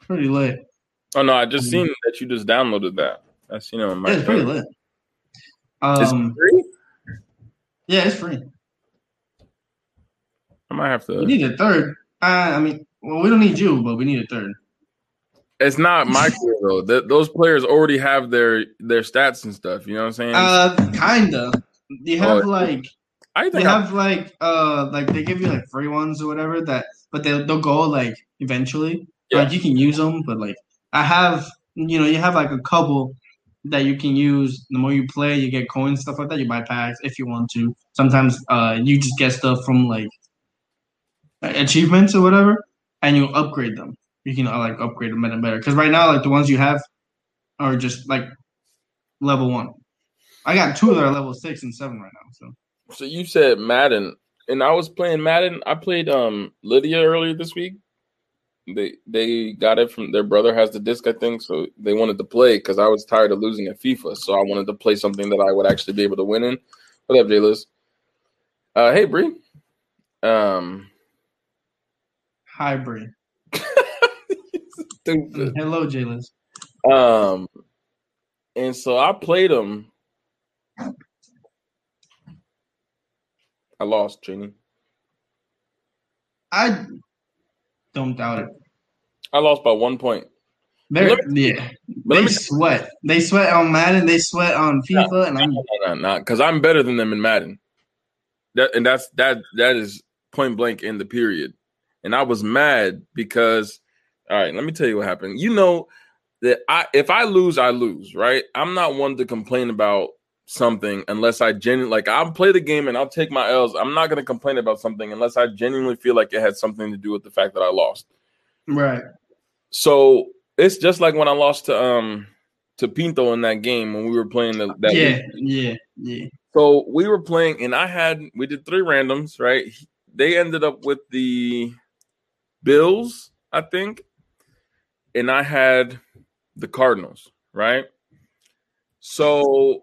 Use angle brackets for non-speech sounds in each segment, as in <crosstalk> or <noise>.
Pretty lit. Oh no, I just seen that you just downloaded that. I seen it on my. Yeah, it's pretty lit. It Um, free? yeah, it's free. I might have to. We need a third. Uh, I mean, well, we don't need you, but we need a third. It's not my <laughs> career though. Th- those players already have their their stats and stuff. You know what I'm saying? Uh, kinda. You have Oh, like I they think I, have like uh like they give you like free ones or whatever that, but they'll they'll go like eventually. Yeah. Like you can use them, but like I have, you know, you have like a couple that you can use. The more you play, you get coins, stuff like that. You buy packs if you want to. Sometimes uh you just get stuff from like achievements or whatever, and you upgrade them. You can uh, like upgrade them better and better. Because right now, like the ones you have are just like level one. I got two that are level six and seven right now. So so you said Madden, and I was playing Madden. I played um Lydia earlier this week. They they got it from their brother has the disc, I think. So they wanted to play because I was tired of losing at FIFA. So I wanted to play something that I would actually be able to win in. What up, J Liz? Uh, hey Bree. Um, hybrid. stupid. Hello, Jaylis. Um, and so I played them. I lost, Trini. I don't doubt it. I lost by one point. They're, yeah, they me sweat. They sweat on Madden. They sweat on FIFA, and I'm no, no, no, because I'm better than them in Madden. That and that's that that is point blank in the period. And I was mad because all right, let me tell you what happened. You know that I if I lose, I lose, right? I'm not one to complain about something unless I genuinely like I'll play the game and I'll take my L's. I'm not gonna complain about something unless I genuinely feel like it had something to do with the fact that I lost. right. So it's just like when I lost to um to Pinto in that game when we were playing the, that yeah, week. yeah, yeah. So we were playing, and I had we did three randoms, right? They ended up with the Bills, I think, and I had the Cardinals, right? So,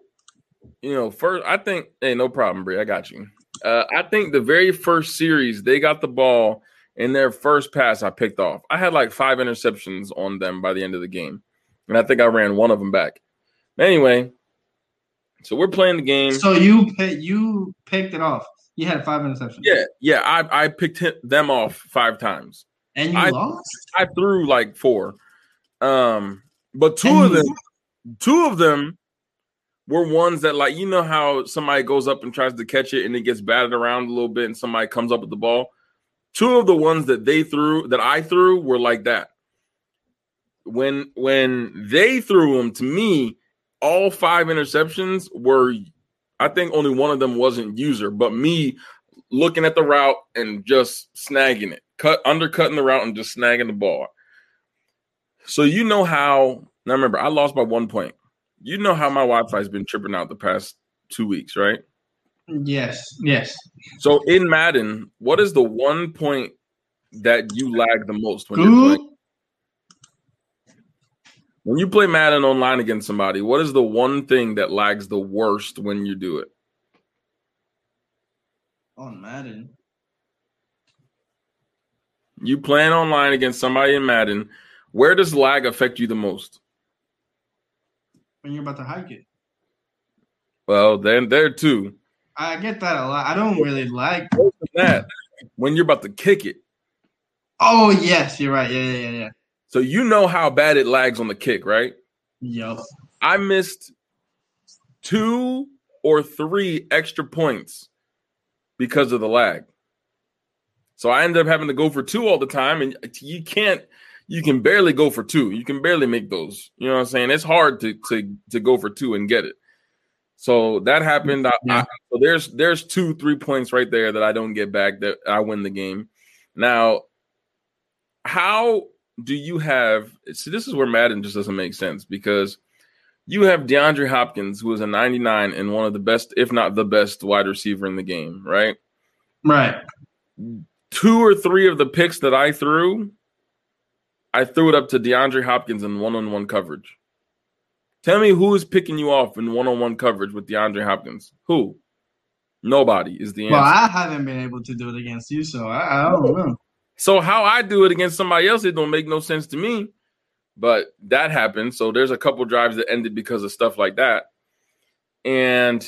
you know, first I think, hey, no problem, Brie, I got you. Uh, I think the very first series they got the ball in their first pass, I picked off. I had like five interceptions on them by the end of the game, and I think I ran one of them back. Anyway, so we're playing the game. So you you picked it off. You had five interceptions. Yeah, yeah. I I picked them off five times. and you I- lost. I threw like four, um, but two And of them, two of them were ones that like you know how somebody goes up and tries to catch it and it gets batted around a little bit and somebody comes up with the ball. Two of the ones that they threw that I threw were like that. When when they threw them to me, all five interceptions were. I think only one of them wasn't user, but me looking at the route and just snagging it, cut undercutting the route and just snagging the ball. So you know how now remember I lost by one point. You know how my Wi-Fi has been tripping out the past two weeks, right? Yes, yes. So in Madden, what is the one point that you lag the most when you're playing? When you play Madden online against somebody, what is the one thing that lags the worst when you do it? On Madden. You playing online against somebody in Madden, where does lag affect you the most? When you're about to hike it. Well, then there too. I get that a lot. I don't really like. That, when you're about to kick it. Oh yes, you're right. Yeah, yeah, yeah, yeah. So you know how bad it lags on the kick, right? Yup. I missed two or three extra points because of the lag. So I ended up having to go for two all the time, and you can't. You can barely go for two. You can barely make those. You know what I'm saying? It's hard to to to go for two and get it. So that happened. I, I, so there's there's two three points right there that I don't get back. That I win the game. Now, how do you have? See, this is where Madden just doesn't make sense because you have DeAndre Hopkins, who is a 99 and one of the best, if not the best, wide receiver in the game, right? Right. Two or three of the picks that I threw, I threw it up to DeAndre Hopkins in one on one coverage. Tell me who is picking you off in one on one coverage with DeAndre Hopkins? Who? Nobody is the answer. Well, I haven't been able to do it against you, so I, I don't know. So how I do it against somebody else, it don't make no sense to me. But that happened. So there's a couple drives that ended because of stuff like that. And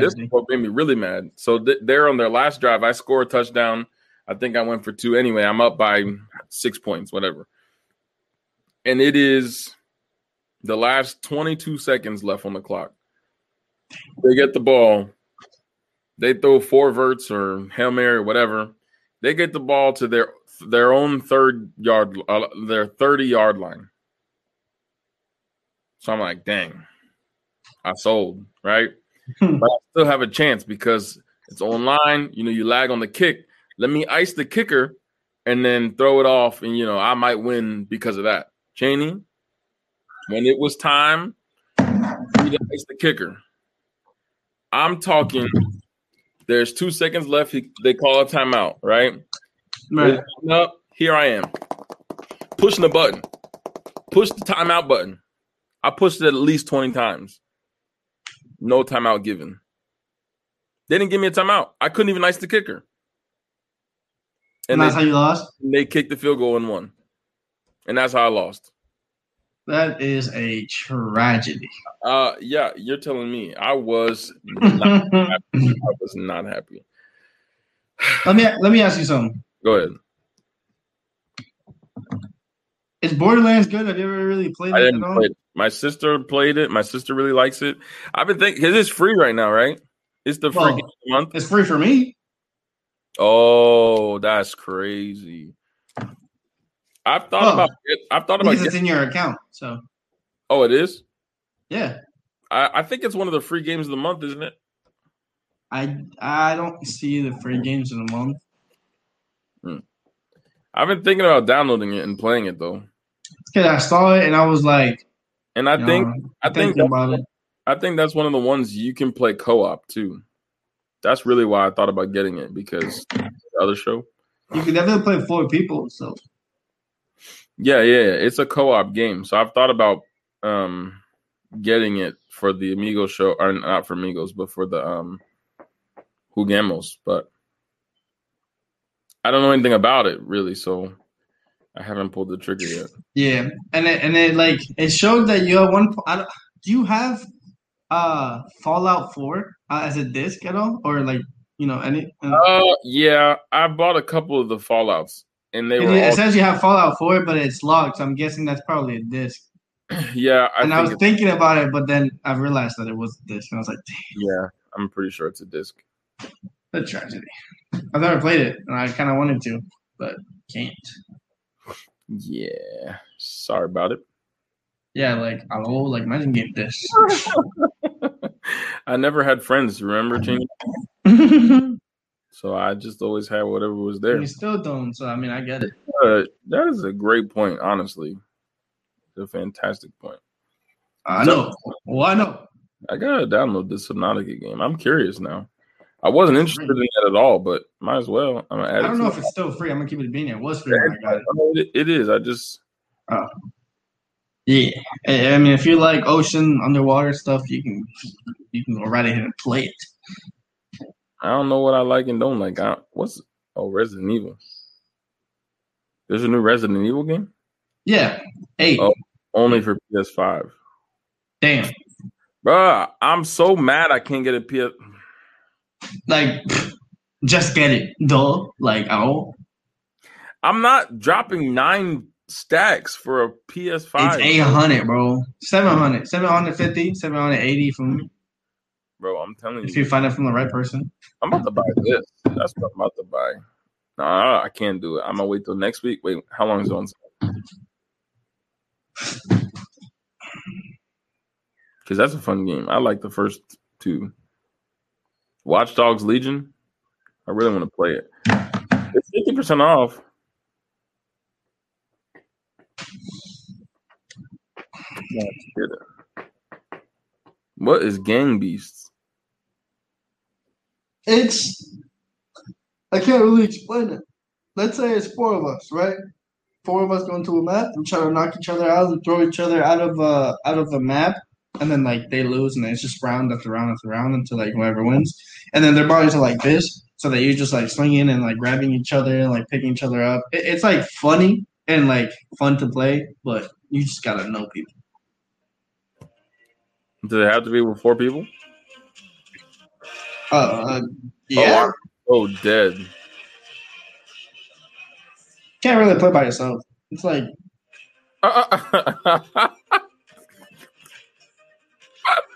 this what made me really mad. So th- they're on their last drive. I score a touchdown. I think I went for two anyway. I'm up by six points, whatever. And it is the last 22 seconds left on the clock. They get the ball. They throw four verts or hail mary or whatever. They get the ball to their their own third yard, uh, their 30 yard line. So I'm like, dang, I sold, right? Hmm. but I still have a chance because it's online. You know, you lag on the kick. Let me ice the kicker and then throw it off, and you know, I might win because of that. Cheney, when it was time, he ice the kicker. I'm talking. There's two seconds left. He, they call a timeout, right? Right. Up, here I am, pushing the button. Push the timeout button. I pushed it at least 20 times. No timeout given. They didn't give me a timeout. I couldn't even ice the kicker. And, and that's they, how you lost? They kicked the field goal and won. And that's how I lost. That is a tragedy. Uh yeah, you're telling me. I was not happy. <laughs> I was not happy. <sighs> Let me let me ask you something. Go ahead. Is Borderlands good? Have you ever really played it? I didn't play it. My sister played it. My sister really likes it. I've been thinking because it's free right now, right? It's the free well, month. It's free for me. Oh, that's crazy. I've thought well, about it. I've thought about it's in your account. So. Oh, it is. Yeah. I, I think it's one of the free games of the month, isn't it? I I don't see the free games of the month. Hmm. I've been thinking about downloading it and playing it though. Because I saw it and I was like, and I think know, I think about it. I think that's one of the ones you can play co-op too. That's really why I thought about getting it because the other show. You can definitely play four people, so yeah, yeah, it's a co-op game. So I've thought about um getting it for the Amigo show, or not for Amigos, but for the um Jugamos. But I don't know anything about it really, so I haven't pulled the trigger yet. Yeah, and it, and it like it showed that you have one. I do you have uh Fallout Four uh, as a disc at all, or like you know any? Uh, uh yeah, I bought a couple of the Fallout's, and they were. It all... says you have Fallout Four, but it's locked. So I'm guessing that's probably a disc. <clears throat> yeah, I and I was thinking about it, but then I realized that it was a disc, and I was like, Damn. yeah, I'm pretty sure it's a disc. A tragedy. I've never played it, and I kind of wanted to, but can't. Yeah, sorry about it. Yeah, like hello, like imagine getting this. I never had friends, remember, Chingy? <laughs> so I just always had whatever was there. You still don't, so I mean, I get it. Uh, that is a great point, honestly. It's a fantastic point. I know. Well, I know. I gotta download this Subnautica game. I'm curious now. I wasn't interested in that at all, but might as well. I'm I don't know if it's still free. I'm gonna keep it being. It was free. I it. it is. I just. Oh. Yeah, I mean, if you like ocean underwater stuff, you can you can go right ahead and play it. I don't know what I like and don't like. I, what's oh Resident Evil? There's a new Resident Evil game. Yeah, eight. Oh, only for PS5. Damn, bro, I'm so mad I can't get a PS. Like, just get it, duh. Like, oh. I'm not dropping nine stacks for a PS5. It's 800, bro. 700, 750, 780 from me. Bro, I'm telling you. If you find it from the right person. I'm about to buy this. That's what I'm about to buy. No, I can't do it. I'm gonna wait till next week. Wait, how long is it on? Because that's a fun game. I like the first two. Watch Dogs Legion. I really want to play it. It's fifty percent off. What is Gang Beasts? It's I can't really explain it. Let's say it's four of us, right? Four of us go into a map and try to knock each other out and throw each other out of uh out of the map and then like they lose and it's just round after round after round until like whoever wins. And then their bodies are like this. So that you're just like swinging and like grabbing each other and like picking each other up. It, it's like funny and like fun to play, but you just gotta know people. Does it have to be with four people? Uh, uh yeah. Oh, dead. Can't really play by yourself. It's like <laughs>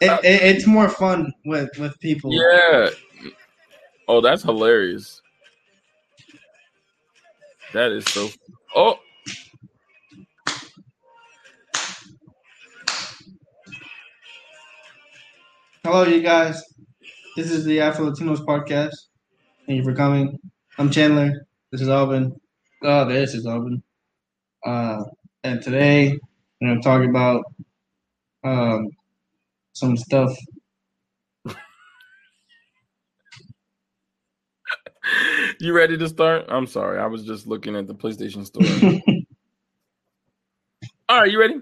it, it, it's more fun with with people. Yeah. Oh, that's hilarious. That is so. Oh. Hello, you guys. This is the Afro Latinos podcast. Thank you for coming. I'm Chandler. This is Alvin. Oh, this is Alvin. Uh, and today we're going to talk about um, some stuff. <laughs> you ready to start? I'm sorry. I was just looking at the PlayStation store. <laughs> All right, you ready?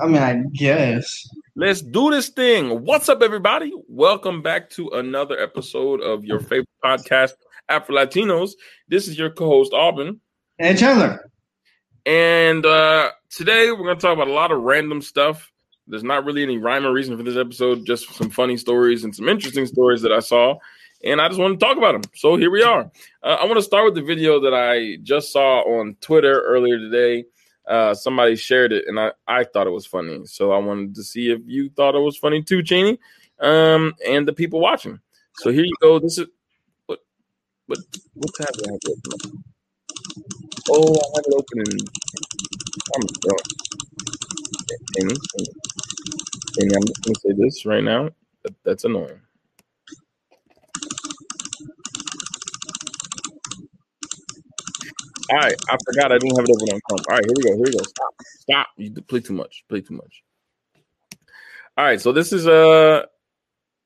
I mean, I guess. Let's do this thing. What's up, everybody? Welcome back to another episode of your favorite podcast, Afro Latinos. This is your co-host Auburn and Chandler. And uh, today we're going to talk about a lot of random stuff. There's not really any rhyme or reason for this episode, just some funny stories and some interesting stories that I saw. And I just want to talk about them. So here we are. Uh, I want to start with the video that I just saw on Twitter earlier today. Uh, somebody shared it and I, I thought it was funny. So I wanted to see if you thought it was funny too, Cheney, um, and the people watching. So here you go. This is what what what's happening? Oh, I have it open I'm done. And, and I'm gonna say this right now. That, that's annoying. All right, I forgot I didn't have it open on Chrome. All right, here we go. Here we go. Stop. Stop. You play too much. Play too much. All right, so this is a uh,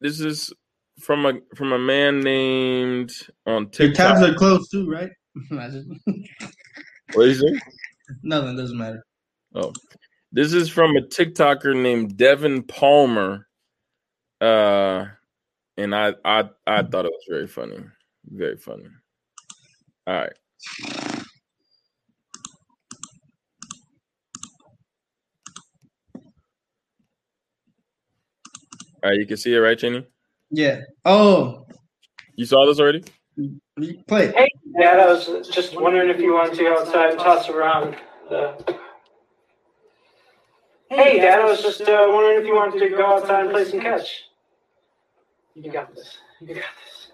this is from a from a man named on TikTok. Your tabs are closed too, right? <laughs> What is it? Nothing doesn't matter. Oh, this is from a TikToker named Devin Palmer. Uh, and I I I thought it was very funny, very funny. All right. All right, you can see it, right, Cheney? Yeah. Oh, You saw this already? play. Hey, Dad, I was just wondering if you wanted to go outside and toss around the. Hey, Dad, I was just uh, wondering if you wanted to go outside and play some catch. You got this. You got this.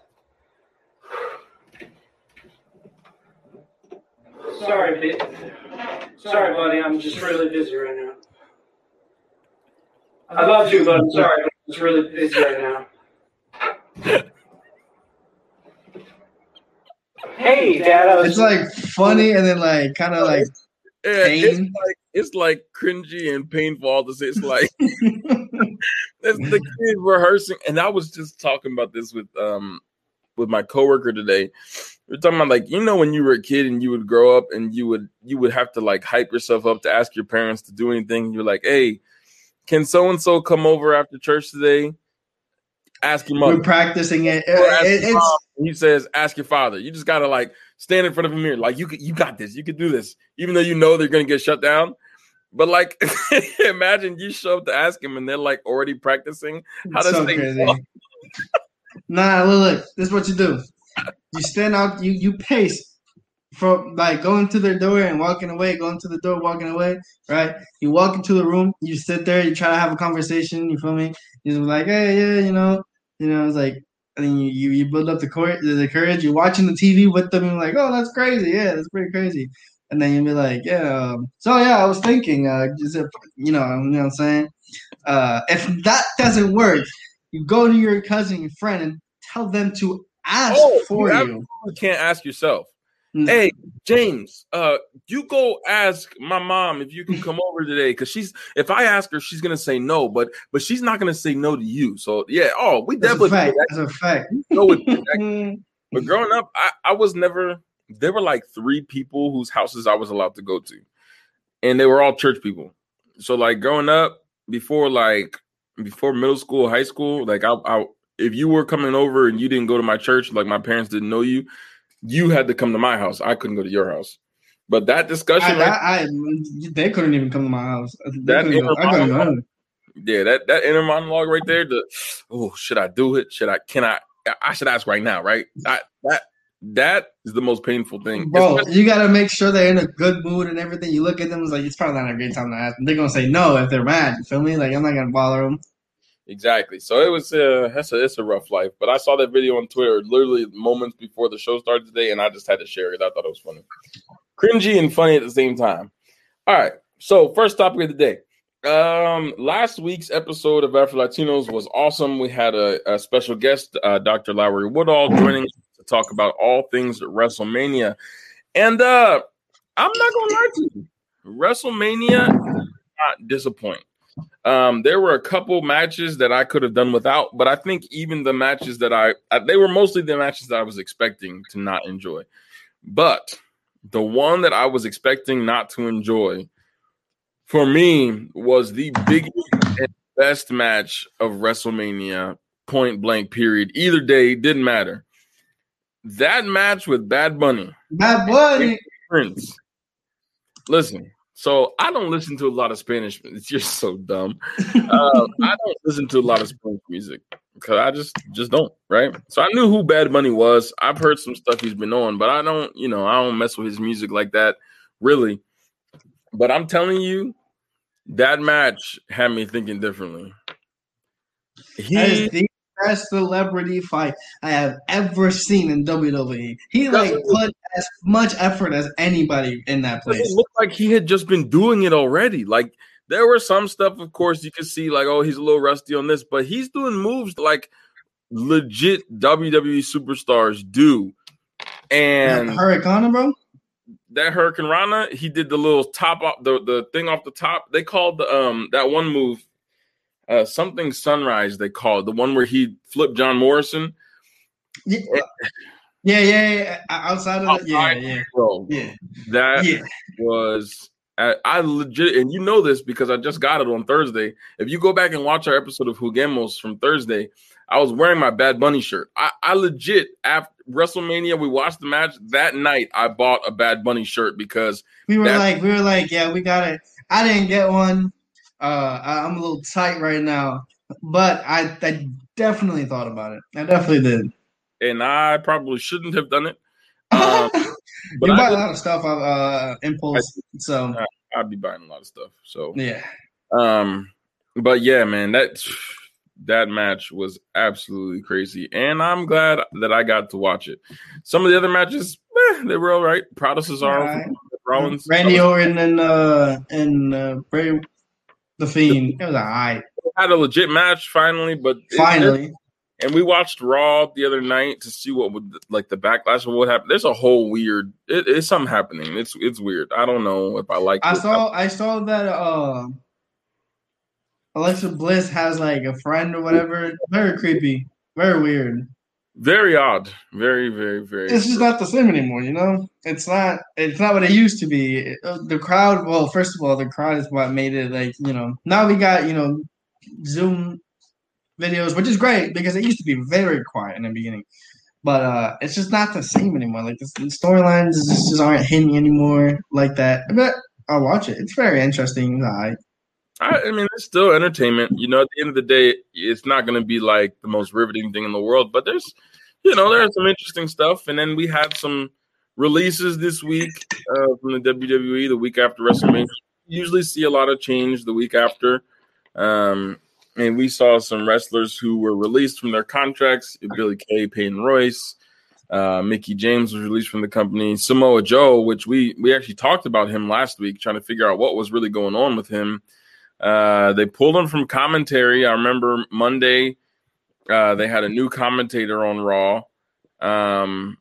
Sorry, ba- sorry, buddy. I'm just really busy right now. I love you, but I'm sorry. I'm just really busy right now. Hey, Dad, I was. It's like funny and then like kind of like Yeah, it's like it's like cringy and painful. All this, it's like <laughs> it's the kid rehearsing, and I was just talking about this with um with my coworker today. We are talking about like you know when you were a kid and you would grow up and you would you would have to like hype yourself up to ask your parents to do anything. You're like, hey, can so and so come over after church today? Ask your mother. we're practicing it. It- it's he says, "Ask your father." You just gotta like stand in front of a mirror, like you could, you got this, you could do this, even though you know they're gonna get shut down. But like, <laughs> imagine you show up to ask him, and they're like already practicing. How does so crazy. Nah, look, look, this is what you do. You stand out, you you pace from like going to their door and walking away, going to the door, walking away, right? You walk into the room, you sit there, you try to have a conversation, you feel me? You're just like, hey, yeah, you know, you know, it's like and then you, you, you build up the courage, the courage. You're watching the TV with them, and you're like, oh, that's crazy, yeah, that's pretty crazy. And then you'll be like, yeah, um, so yeah, I was thinking, uh, it, you know, you know what I'm saying? Uh, if that doesn't work, you go to your cousin, your friend, and tell them to ask Oh, for you you. can't ask yourself. Mm. Hey, James, uh, you go ask my mom if you can <laughs> come over today because she's. If I ask her, she's gonna say no, but but she's not gonna say no to you. So yeah, oh, we That's a definitely fact. That's a fact. with <laughs> But growing up, I, I was never. There were like three people whose houses I was allowed to go to, and they were all church people. So like growing up, before like before middle school, high school, like I, I if you were coming over and you didn't go to my church, like my parents didn't know you, you had to come to my house. I couldn't go to your house. But that discussion, I, right- I, I, they couldn't even come to my house. They That couldn't go- I yeah, that that inner monologue right there. The oh, should I do it? Should I? Can I? I should ask right now, right? I, that that is the most painful thing, Bro, Especially- you gotta make sure they're in a good mood and everything. You look at them, it's like it's probably not a great time to ask them. They're gonna say no if they're mad. You feel me? Like I'm not gonna bother them. Exactly. So it was uh that's a it's a rough life. But I saw that video on Twitter literally moments before the show started today, and I just had to share it. I thought it was funny. Cringy and funny at the same time. All right. So first topic of the day. Um last week's episode of Afro Latinos was awesome. We had a, a special guest, uh, Dr. Lowry Woodall, joining to talk about all things WrestleMania. And uh I'm not gonna lie to you. WrestleMania did not disappoint. Um, there were a couple matches that I could have done without, but I think even the matches that I, I they were mostly the matches that I was expecting to not enjoy. But the one that I was expecting not to enjoy for me was the biggest and best match of WrestleMania, point blank, period. Either day, didn't matter. That match with Bad Bunny, Bad Bunny. Prince. Listen, so I don't listen to a lot of Spanish. <laughs> You're so dumb. Uh, <laughs> I don't listen to a lot of Spanish music because I just just don't. Right. So I knew who Bad Bunny was. I've heard some stuff he's been on, but I don't. You know, I don't mess with his music like that, really. But I'm telling you, that match had me thinking differently. He That is the best celebrity fight I have ever seen in WWE. He like put as much effort as anybody in that It place. looked like he had just been doing it already. Like there were some stuff, of course, you could see like, oh, he's a little rusty on this, but he's doing moves like legit WWE superstars do. And Hurricane, bro. that Hurricanrana, he did the little top off the, the thing off the top. They called the um that one move uh something sunrise, they called the one where he flipped John Morrison. Yeah, yeah, yeah. yeah. Outside of that, yeah, yeah, Bro, yeah, that yeah. was I, I legit and you know this because I just got it on Thursday. If you go back and watch our episode of Jugamos from Thursday, I was wearing my Bad Bunny shirt. I, I legit after WrestleMania, we watched the match that night. I bought a Bad Bunny shirt because We were like, we were like, yeah, we got it. I didn't get one. Uh, I- I'm a little tight right now, but I, I definitely thought about it. I definitely did. and I probably shouldn't have done it. <laughs> Um, you I buy a lot of stuff on uh, impulse, so I'd be buying a lot of stuff. So yeah. Um, but yeah, man, that that match was absolutely crazy, and I'm glad that I got to watch it. Some of the other matches, eh, they were all right. Proud of Cesaro, Alright. Rollins, Randy Orton and uh and uh, Bray the Fiend. It was alright. had a legit match finally, but it- Finally, and we watched Raw the other night to see what would like the backlash of what happened. There's a whole weird. It, it's something happening. It's it's weird. I don't know if I like. I saw I saw that uh Alexa Bliss has like a friend or whatever. Very creepy. Very weird. Very odd. Very very very. It's just not the same anymore, you know. It's not. It's not what it used to be. Uh, the crowd. Well, first of all, the crowd is what made it like you know. Now we got you know Zoom videos, which is great because it used to be very quiet in the beginning. But uh it's just not the same anymore. Like the, the storylines just, just aren't hitting anymore like that. But I'll watch it. It's very interesting. I I, I mean, it's still entertainment. You know, at the end of the day, it's not going to be like the most riveting thing in the world, but there's, you know, there's some interesting stuff. And then we had some releases this week uh, from the WWE the week after WrestleMania. Usually see a lot of change the week after. Um, and we saw some wrestlers who were released from their contracts Billy Kay, Peyton Royce. Uh, Mickie James was released from the company. Samoa Joe, which we we actually talked about him last week, trying to figure out what was really going on with him. Uh, they pulled him from commentary. I remember Monday uh, they had a new commentator on Raw. Um,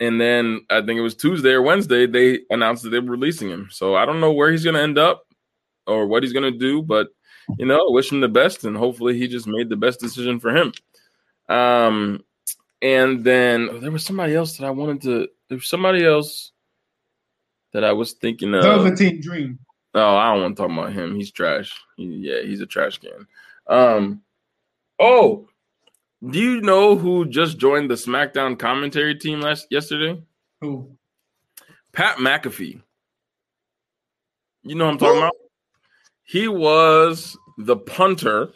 and then I think it was Tuesday or Wednesday they announced that they were releasing him. So I don't know where he's going to end up or what he's going to do, but you know, wish him the best and hopefully he just made the best decision for him. Um, and then oh, there was somebody else that I wanted to. There was somebody else that I was thinking of. Velveteen Dream. Oh, I don't want to talk about him. He's trash. He, yeah, he's a trash can. Um, oh, Do you know who just joined the SmackDown commentary team last yesterday? Who? Pat McAfee. You know what I'm talking about? He was the punter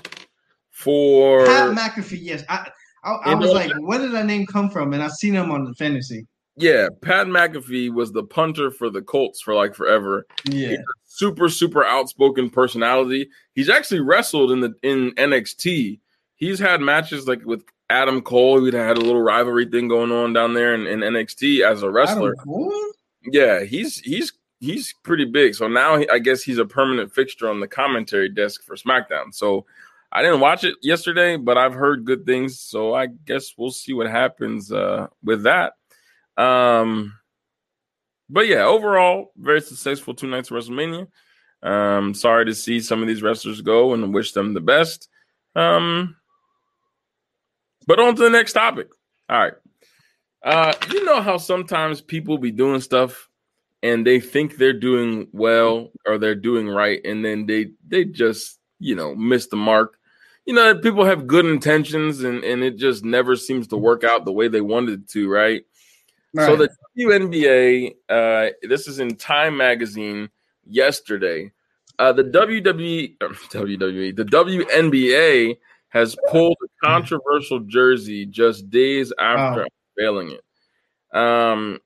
for Pat McAfee. Yes, I. I, I was like, where did that name come from? And I've seen him on the fantasy. Yeah, Pat McAfee was the punter for the Colts for like forever. Yeah. super super outspoken personality. He's actually wrestled in the in NXT. He's had matches like with Adam Cole. We'd had a little rivalry thing going on down there in, in NXT as a wrestler. Adam Cole? Yeah, he's he's he's pretty big. So now he, I guess he's a permanent fixture on the commentary desk for SmackDown. So I didn't watch it yesterday, but I've heard good things. So I guess we'll see what happens uh, with that. Um, but yeah, overall, very successful two nights of WrestleMania. Um, sorry to see some of these wrestlers go and wish them the best. Um, but on to the next topic. All right. Uh, you know how sometimes people be doing stuff and they think they're doing well or they're doing right, and then they they just you know miss the mark. You know, people have good intentions and and it just never seems to work out the way they wanted to, right? So the WNBA, uh, this is in Time Magazine yesterday. Uh, the WWE, uh, <laughs> WWE, the WNBA has pulled a controversial jersey just days after Wow. unveiling it. Um,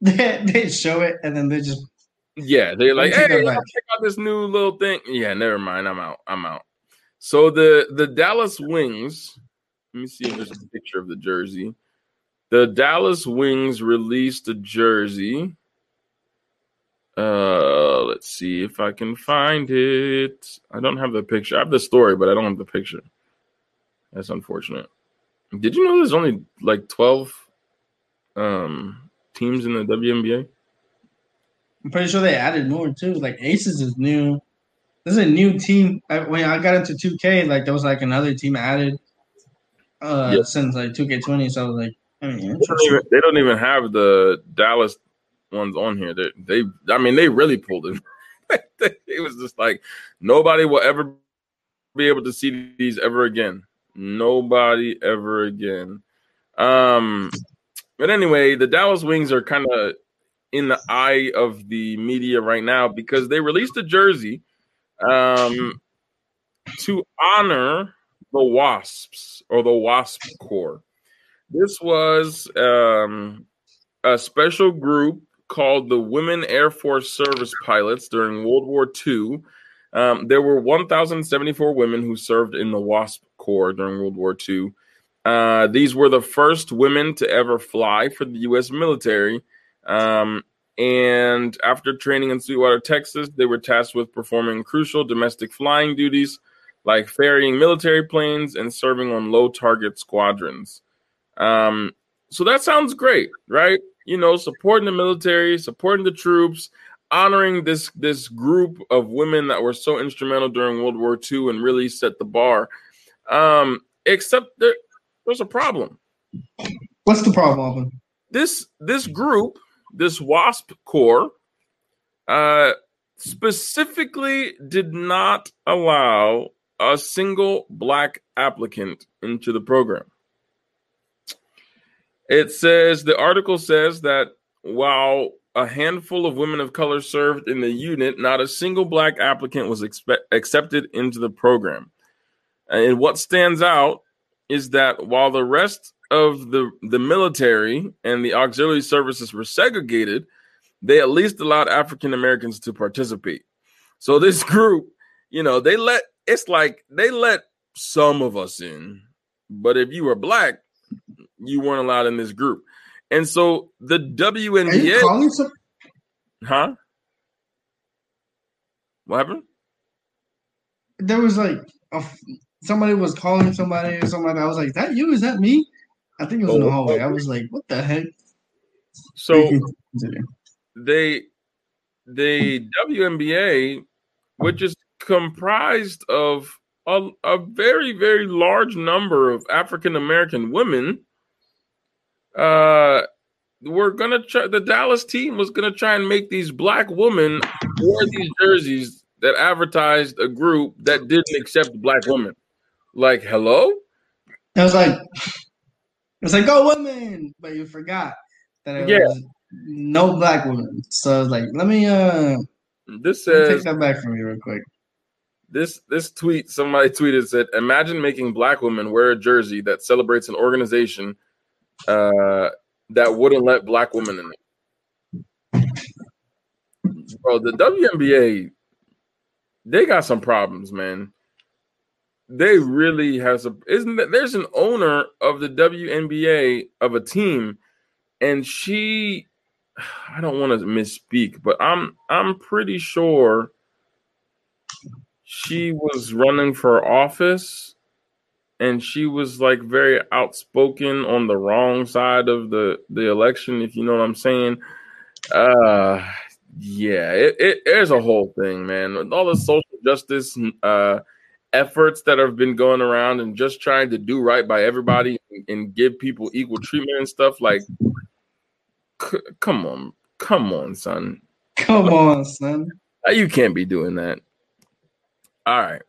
<laughs> they, show it and then they just yeah, they're like, Let me take "Hey, check out this new little thing." Yeah, never mind. I'm out. I'm out. So the the Dallas Wings. Let me see if there's a picture of the jersey. The Dallas Wings released a jersey. Uh, let's see if I can find it. I don't have the picture. I have the story, but I don't have the picture. That's unfortunate. Did you know there's only like 12 um teams in the WNBA? I'm pretty sure they added more too. Like Aces is new. There's a new team. I, when I got into 2K, like there was like another team added uh Yeah. since like 2K20. So I was like, Mean, They don't, even, they don't even have the Dallas ones on here. They, they I mean, they really pulled it. <laughs> it was just like nobody will ever be able to see these ever again. Nobody ever again. Um, but anyway, the Dallas Wings are kind of in the eye of the media right now because they released a jersey um, to honor the Wasps or the Wasp Corps. This was um, a special group called the Women Air Force Service Pilots during World War II. Um, there were 1,074 women who served in the WASP Corps during World War II. Uh, these were the first women to ever fly for the U.S. military. Um, and after training in Sweetwater, Texas, they were tasked with performing crucial domestic flying duties like ferrying military planes and serving on low target squadrons. Um, so that sounds great, right? You know, supporting the military, supporting the troops, honoring this this group of women that were so instrumental during World War II and really set the bar. Um, except there, there's a problem. What's the problem, Alvin? This this group, this WASP Corps, uh, specifically did not allow a single black applicant into the program. It says the article says that while a handful of women of color served in the unit, not a single black applicant was expe- accepted into the program. And what stands out is that while the rest of the, the military and the auxiliary services were segregated, they at least allowed African Americans to participate. So this <laughs> group, you know, they let it's like they let some of us in, but if you were black, you weren't allowed in this group. And so the WNBA, calling some? huh? What happened? There was like a somebody was calling somebody or something like that. I was like, that you? Is that me?" I think it was in the Oh, hallway. I was like, "What the heck?" So they the WNBA, which is comprised of a, a very very large number of African American women, uh, we're gonna try. The Dallas team was gonna try and make these black women wear these jerseys that advertised a group that didn't accept black women. Like, hello. It was like it was like go women, but you forgot that it Yeah. was no black women. So I was like, let me uh This me take that back from you real quick. this this tweet somebody tweeted said imagine making black women wear a jersey that celebrates an organization uh that wouldn't let black women in it. Bro the WNBA they got some problems man. They really have some isn't that there's an owner of the WNBA of a team and she I don't want to misspeak but I'm I'm pretty sure she was running for office and she was like very outspoken on the wrong side of the the election if you know what i'm saying uh yeah it, it there's a whole thing man With all the social justice uh efforts that have been going around and just trying to do right by everybody and, and give people equal treatment and stuff like c- come on come on son Come on, son. You can't be doing that. All right.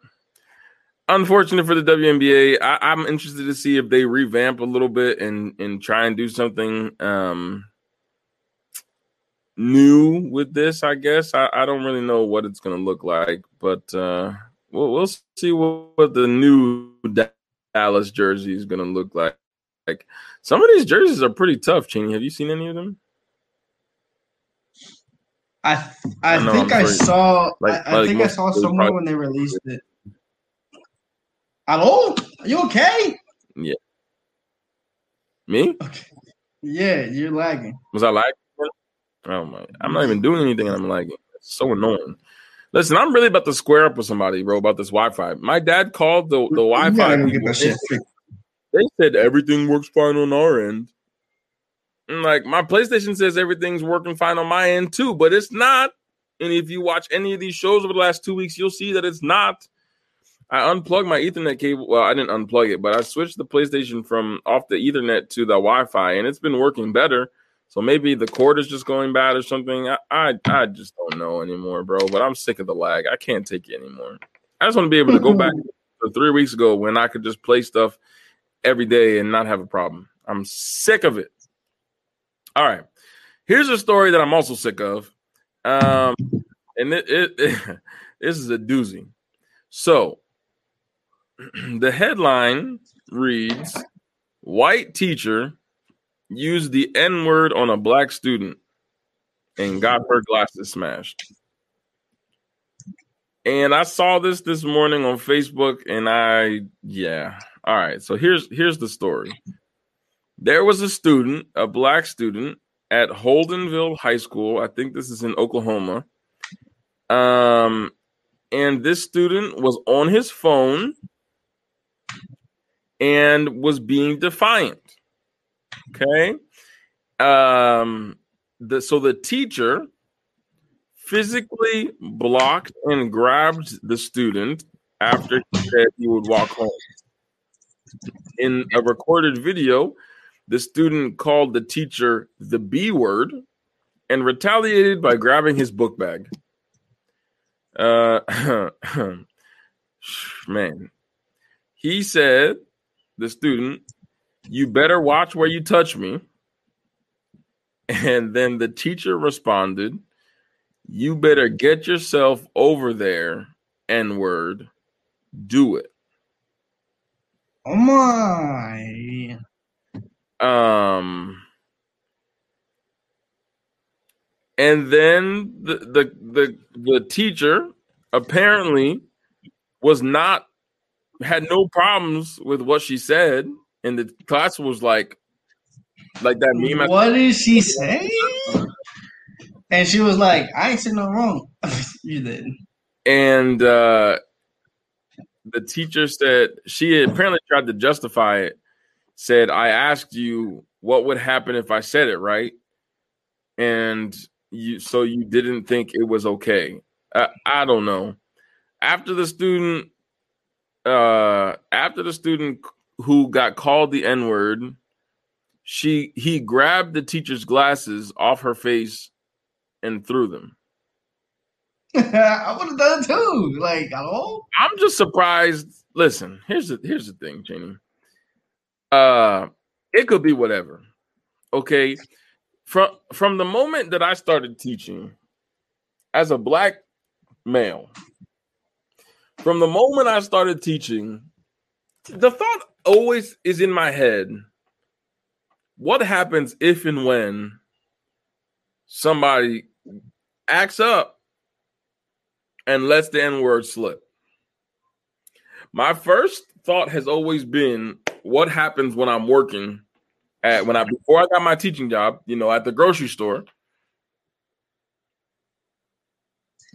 Unfortunate for the WNBA. I, I'm interested to see if they revamp a little bit and and try and do something um new with this. I guess I, I don't really know what it's going to look like, but uh, we'll we'll see what, what the new Dallas jersey is going to look like. Like some of these jerseys are pretty tough. Cheney, have you seen any of them? I I, I think I saw like- I, I like think I saw probably- when they released it. Hello? Are you okay? Yeah. Me? Okay. Yeah, you're lagging. Was I lagging? Oh my! I'm not even doing anything, and I'm lagging. It's so annoying. Listen, I'm really about to square up with somebody, bro, about this Wi-Fi. My dad called the the Wi-Fi. gotta go get people. They said everything works fine on our end. And like my PlayStation says everything's working fine on my end too, but it's not. And if you watch any of these shows over the last two weeks, you'll see that it's not. I unplugged my Ethernet cable. Well, I didn't unplug it, but I switched the PlayStation from off the Ethernet to the Wi-Fi, and it's been working better. So maybe the cord is just going bad or something. I, I, I just don't know anymore, bro. But I'm sick of the lag. I can't take it anymore. I just want to be able to go back to three weeks ago when I could just play stuff every day and not have a problem. I'm sick of it. All right. Here's a story that I'm also sick of. Um, and it, it, <laughs> this is a doozy. So <clears throat> the headline reads White teacher used the N word on a black student and got her glasses smashed. And I saw this this morning on Facebook, and I, yeah. All right. So here's here's the story. There was a student, a black student, at Holdenville High School. I think this is in Oklahoma. Um, and this student was on his phone and was being defiant. Okay. Um, the so the teacher physically blocked and grabbed the student after he said he would walk home. In a recorded video, the student called the teacher the B word and retaliated by grabbing his book bag. Uh, <clears throat> man, he said, the student, you better watch where you touch me. And then the teacher responded, you better get yourself over there, N word. Do it. Oh my. Um, and then the the the, the teacher apparently was not had no problems with what she said, and the class was like, like that meme. What did she say? And she was like, I ain't saying no wrong. <laughs> you did. and uh, the teacher said she apparently tried to justify it. Said, "I asked you what would happen if I said it right, and you so you didn't think it was okay." I, I don't know. After the student, uh, after the student who got called the N word, she he grabbed the teacher's glasses off her face and threw them. <laughs> I would have done it too. Like, hello? I'm just surprised. Listen, here's the here's the thing, Jenny. Uh, it could be whatever. Okay, from from the moment that I started teaching as a black male, from the moment I started teaching, the thought always is in my head. What happens if and when somebody acts up and lets the N word slip? My first thought has always been what happens when I'm working at when I before I got my teaching job, you know, at the grocery store.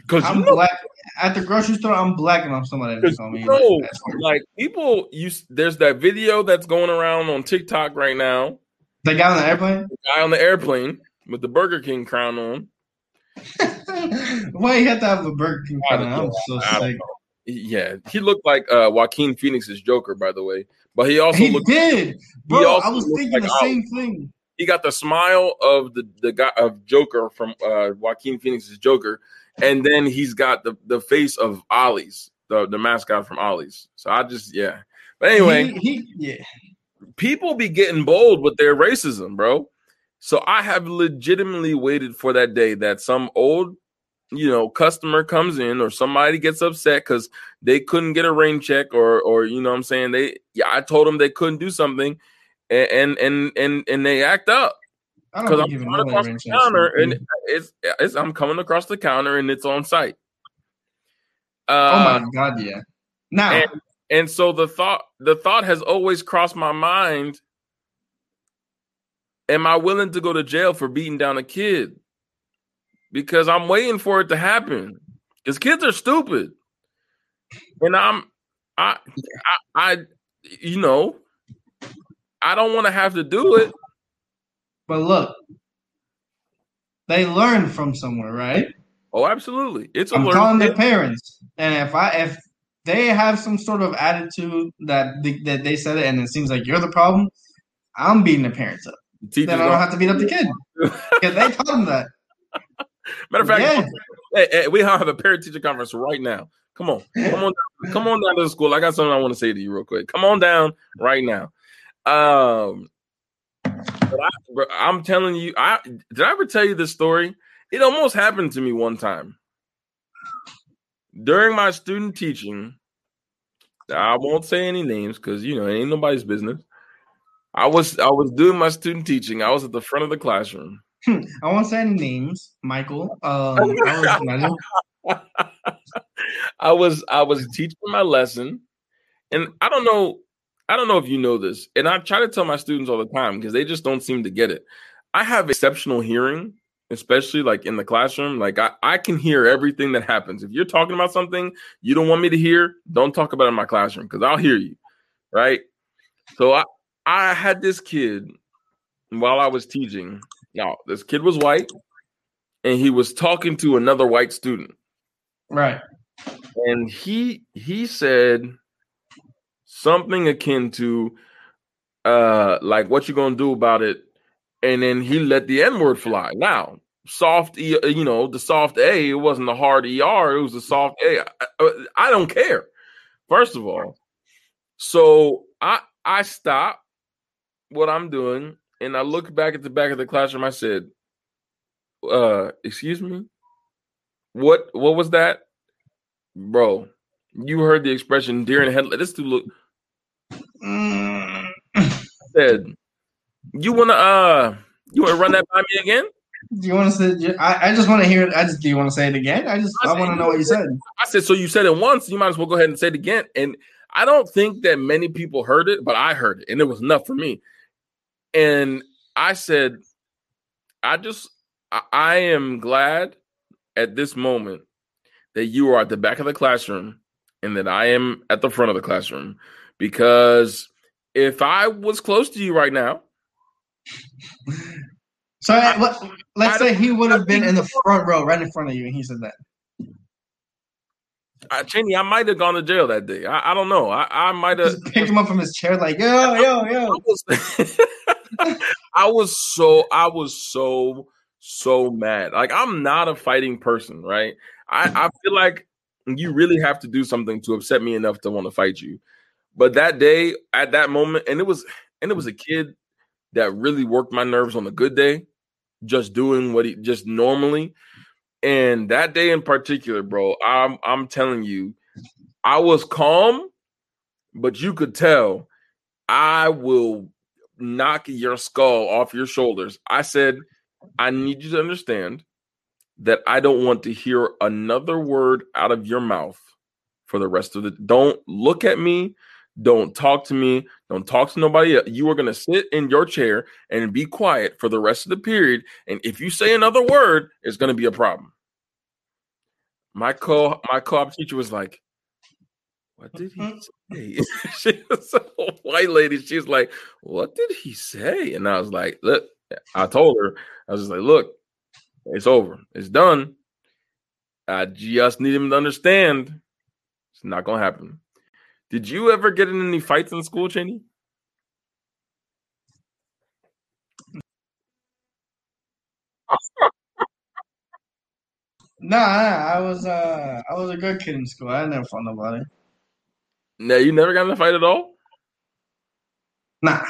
Because I'm black at the grocery store. I'm blacking off somebody that told me. You like people, you there's that video that's going around on TikTok right now. The guy on the airplane. The guy on the airplane with the Burger King crown on. <laughs> Why you have to have a Burger King crown? I'm so sick. Yeah, he looked like uh, Joaquin Phoenix's Joker, by the way. But he also he looked, did, bro. I was thinking like the same thing. He got the smile of the the guy of Joker from uh, Joaquin Phoenix's Joker, and then he's got the the face of Ollie's, the the mascot from Ollie's. So I just yeah. But anyway, he, he, yeah. People be getting bold with their racism, bro. So I have legitimately waited for that day that some old you know customer comes in or somebody gets upset because they couldn't get a rain check or or you know what i'm saying they yeah i told them they couldn't do something and and and and, they act up because i'm coming across the counter and it's, it's i'm coming across the counter and it's on site. Uh, oh my god yeah. Now and, and so the thought the thought has always crossed my mind am i willing to go to jail for beating down a kid? Because I'm waiting for it to happen. Because kids are stupid, and I'm, I, I, I you know, I don't want to have to do it. But look, they learn from somewhere, right? Oh, absolutely. It's a I'm calling their parents, and if I if they have some sort of attitude that they, that they said it, and it seems like you're the problem, I'm beating the parents up. The then I don't have to beat up the kid <laughs> because they taught them that. Matter of fact, yeah. hey, hey, we have a parent teacher conference right now. Come on, come on, down, come on down to the school. I got something I want to say to you real quick. Come on down right now. Um, but I, am telling you, I did I ever tell you this story? It almost happened to me one time during my student teaching. I won't say any names because you know it ain't nobody's business. I was I was doing my student teaching. I was at the front of the classroom I won't say any names, Michael. Um, I, was, <laughs> I was I was teaching my lesson, and I don't know I don't know if you know this, and I try to tell my students all the time because they just don't seem to get it. I have exceptional hearing, especially like in the classroom. Like I, I can hear everything that happens. If you're talking about something you don't want me to hear, don't talk about it in my classroom because I'll hear you. Right. So I I had this kid while I was teaching now, this kid was white and he was talking to another white student. Right. And he he said something akin to uh like what you gonna do about it and then he let the n-word fly now soft e, you know the soft a it wasn't the hard er it was the soft a I, I don't care first of all so i i stop what i'm doing and I look back at the back of the classroom. I said, "Uh, excuse me, what? What was that, bro? You heard the expression deer in the headlight. This dude look." <clears throat> said, "You wanna uh, you wanna run that by me again?" Do you want to say? I, I just want to hear it. I just do you want to say it again? I just I, I want to know what you said. I said so. You said it once. You might as well go ahead and say it again. And I don't think that many people heard it, but I heard it, and it was enough for me. And I said, I just, I am glad at this moment that you are at the back of the classroom and that I am at the front of the classroom because if I was close to you right now, <laughs> so I, let, let's say he would have been in the front row, right in front of you, and he said that. I, Cheney, I might have gone to jail that day. I, I don't know. I, I might have picked him up from his chair, like yo, yo, yo. <laughs> I was so I was so so mad. Like I'm not a fighting person, right? I, I feel like you really have to do something to upset me enough to want to fight you. But that day, at that moment, and it was and it was a kid that really worked my nerves on a good day, just doing what he just normally. And that day in particular, bro, I'm I'm telling you, I was calm, but you could tell I will knock your skull off your shoulders. I said, I need you to understand that I don't want to hear another word out of your mouth for the rest of the don't look at me don't talk to me. Don't talk to nobody else. you are going to sit in your chair and be quiet for the rest of the period and if you say another word it's going to be a problem. My co my co-op teacher was like what did he mm-hmm. say? <laughs> She was a white lady. She's like what did he say? And i was like look i told her i was just like look it's over. It's done. I just need him to understand. It's not gonna happen. Did you ever get in any fights in school, Cheney? <laughs> Nah, I was uh I was a good kid in school. I never fought nobody. No, you never got in a fight at all? Nah.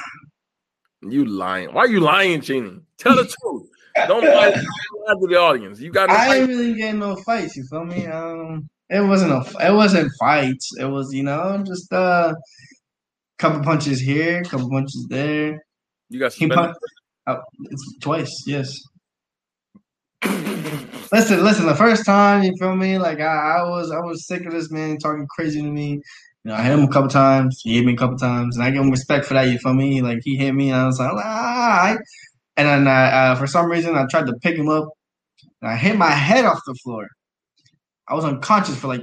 You lying. Why are you lying, Cheney? Tell the truth. Don't lie, to the audience. You got <laughs> I didn't really get no fights, you feel me? Um it wasn't a. It wasn't fights. It was you know just a uh, couple punches here, couple punches there. You got suspended. Oh, it's twice. Yes. listen, listen. The first time, you feel me? Like I, I was, I was sick of this man talking crazy to me. You know, I hit him a couple times. He hit me a couple times, and I give him respect for that. You feel me? Like he hit me, and I was like, ah. And then uh, uh, for some reason, I tried to pick him up, and I hit my head off the floor. I was unconscious for like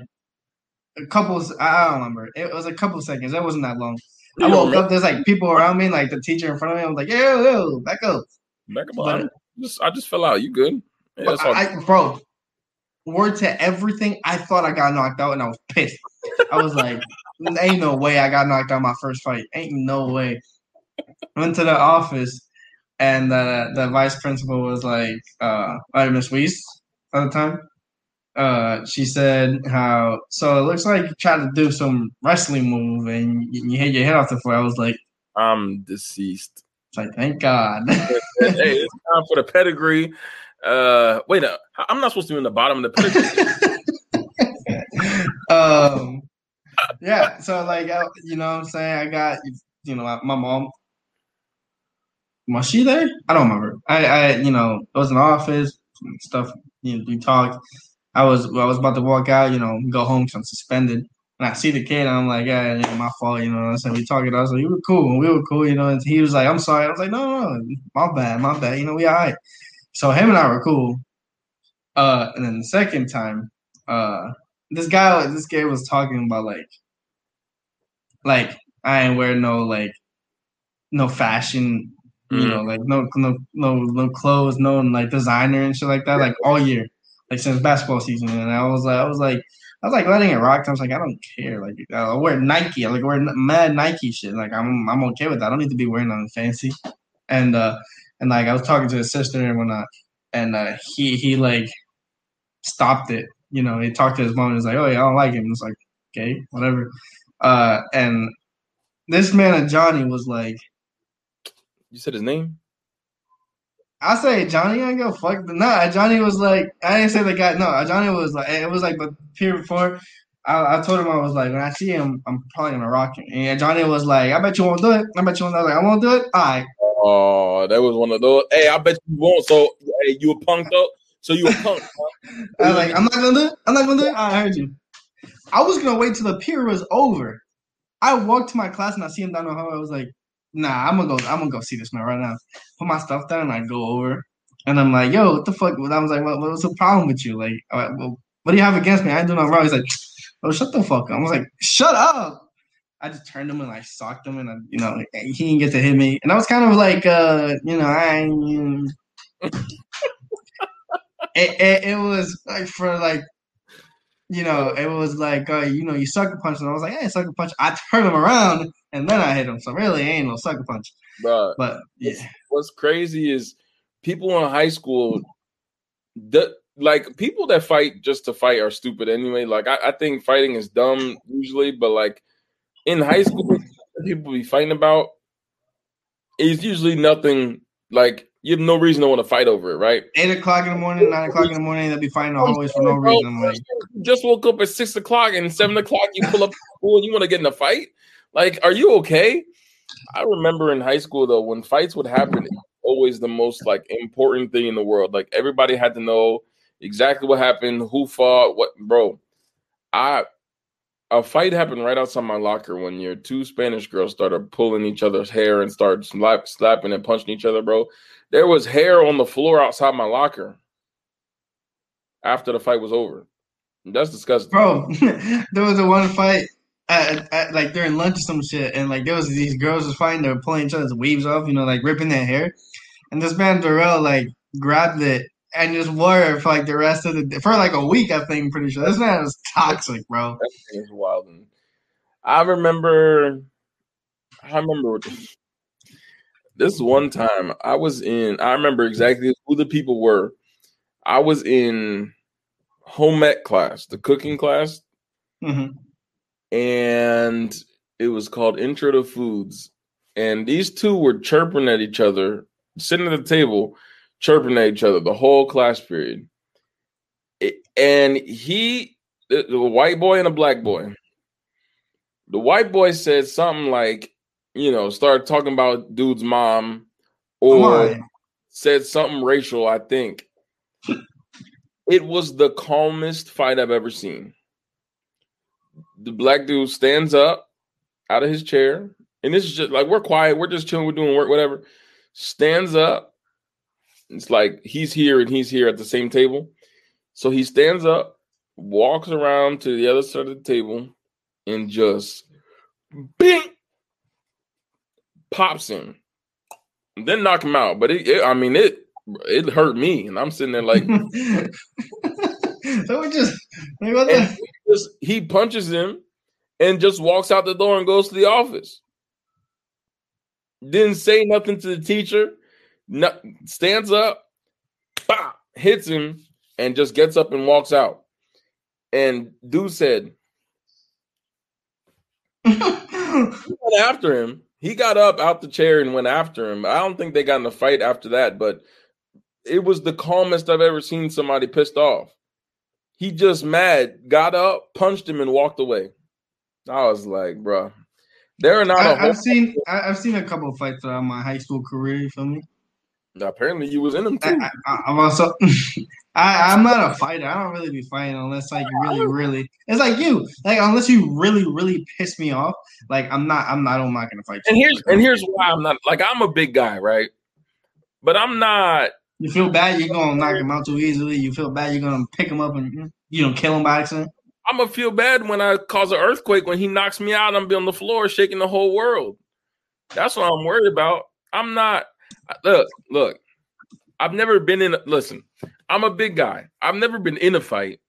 a couple. I don't remember. It was a couple seconds. It wasn't that long. I woke up. There's like people around me, like the teacher in front of me. I'm like, "Yo, yo, back up, back up." But, I just, I just fell out. You good? Yeah, I, bro, word to everything. I thought I got knocked out, and I was pissed. I was like, "Ain't no way I got knocked out my first fight. Ain't no way." Went to the office, and the the vice principal was like, "Uh, Miss Weiss at the time." Uh, she said how so it looks like you tried to do some wrestling move and you, you hit your head off the floor. I was like, I'm deceased. It's like, thank God. <laughs> hey, it's time for the pedigree. Uh, wait, uh, I'm not supposed to be in the bottom of the pedigree. <laughs> um, yeah. So like, I, you know, what I'm saying I got you know my, mom. Was she there? I don't remember. I, I, you know, it was the office stuff. You know, we talked I was I was about to walk out, you know, go home because I'm suspended. And I see the kid, and I'm like, yeah, you know, my fault, you know. So we talking. I was like, you were cool, we were cool, you know. And he was like, I'm sorry. I was like, no, no, my bad, my bad. You know, we all right. So him and I were cool. Uh, and then the second time, uh, this guy, this guy was talking about like, like I ain't wear no like, no fashion, you mm-hmm. know, like no no no no clothes, no like designer and shit like that, like all year like since basketball season, and I was like, I was like, I was like letting it rock. I was like, I don't care. Like I wear Nike, I like wear mad Nike shit. Like I'm I'm okay with that. I don't need to be wearing nothing fancy. And uh and like I was talking to his sister and whatnot, and uh he he like stopped it. You know, he talked to his mom and was like, Oh yeah, I don't like him. It's like, okay, whatever. Uh and this man Johnny was like You said his name? I say Johnny I go fuck. the No, Johnny was like, I didn't say the guy. No, Johnny was like, it was like the peer before. I, I told him I was like, when I see him, I'm probably gonna rock him. And Johnny was like, I bet you won't do it. I bet you won't. I was like, I won't do it. All right. Oh, that was one of those. Hey, I bet you won't. So, hey, you a punk though. So you a punk. Huh? <laughs> I was like, I'm not gonna do it. I'm not gonna do it. I heard you. I was gonna wait till the peer was over. I walked to my class and I see him down the hall. I was like, nah, I'm gonna go. I'm gonna go see this man right now. Put my stuff down and I go over, and I'm like, yo, what the fuck? I was like, what, what's the problem with you? Like, well, what do you have against me? I doing nothing wrong. He's like, oh, shut the fuck up. I was like, shut up. I just turned him and I socked him, and I, you know, he didn't get to hit me, and I was kind of like, uh, you know, I. <laughs> it, it, it was like for like you know, it was like, uh, you know, you sucker punch, and I was like, hey, sucker punch. I turned him around, and then I hit him. So really, ain't no sucker punch. But yeah. What's, what's crazy is people in high school, the like people that fight just to fight are stupid anyway. Like I, I think fighting is dumb usually, but like in high school, people be fighting about it's usually nothing like you have no reason to want to fight over it, right? Eight o'clock in the morning, nine o'clock in the morning, they'll be fighting oh, the hallways for no reason. Like, You just woke up at six o'clock and seven o'clock you pull up school and you want to get in a fight. Like, are you okay? I remember in high school though, when fights would happen, always the most like important thing in the world. Like everybody had to know exactly what happened, who fought, what bro. I a fight happened right outside my locker one year. Two Spanish girls started pulling each other's hair and started slap, slapping and punching each other, bro. There was hair on the floor outside my locker after the fight was over. That's disgusting. bro, <laughs> there was a one fight like during lunch or some shit, and like there was these girls was fighting, they were pulling each other's weaves off, you know, like ripping their hair, and this man Darrell like grabbed it and just wore it for like the rest of the day. for like a week. I think pretty sure this man was toxic, bro. That thing is wild. I remember, I remember this one time I was in. I remember exactly who the people were. I was in home ec class, the cooking class, hmm and it was called Intro to Foods. And these two were chirping at each other, sitting at the table, chirping at each other the whole class period. It- and he, the, the white boy and a black boy, the white boy said something like, you know, started talking about dude's mom or said something racial, I think. It was the calmest fight I've ever seen. The black dude stands up out of his chair, and this is just like we're quiet, we're just chilling, we're doing work, whatever. Stands up. It's like he's here and he's here at the same table. So he stands up, walks around to the other side of the table, and just bing pops him. Then knock him out. But it, it I mean it it hurt me, and I'm sitting there like <laughs> so we just like, what the? Just he punches him and just walks out the door and goes to the office. Didn't say nothing to the teacher. No, stands up, bah, hits him, and just gets up and walks out. And dude said, went after him. He got up out the chair and went after him. I don't think they got in a fight after that, but it was the calmest I've ever seen somebody pissed off. He just mad, got up, punched him, and walked away. I was like, bruh, there are not a I, whole. I've seen I, I've seen a couple of fights throughout my high school career. You feel me? Apparently, you was in them I, too. I, I- I'm also <laughs> I I'm not a fighter. I don't really be fighting unless like really really. It's like you like unless you really really piss me off. Like I'm not I'm not I'm not gonna fight you. And here's and here's why I'm not like I'm a big guy, right? But I'm not. You feel bad you're gonna knock him out too easily. You feel bad you're gonna pick him up and you know kill him by accident. I'm gonna feel bad when I cause an earthquake when he knocks me out. I'm be on the floor shaking the whole world. That's what I'm worried about. I'm not. Look, look. I've never been in. A, listen, I'm a big guy. I've never been in a fight.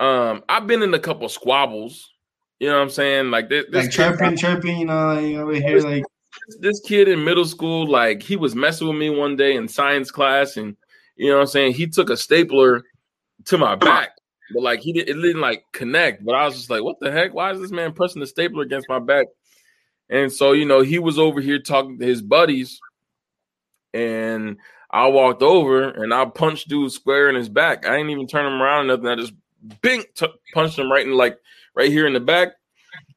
Um, I've been in a couple squabbles. You know what I'm saying? Like this, this Like chirping, chirping. You know, like over here like this kid in middle school, like he was messing with me one day in science class, and you know what I'm saying? He took a stapler to my back, but like he did, it didn't like connect. But I was just like, what the heck? Why is this man pressing the stapler against my back? And so, you know, he was over here talking to his buddies, and I walked over and I punched dude square in his back. I didn't even turn him around or nothing. I just bing t- punched him right in like right here in the back.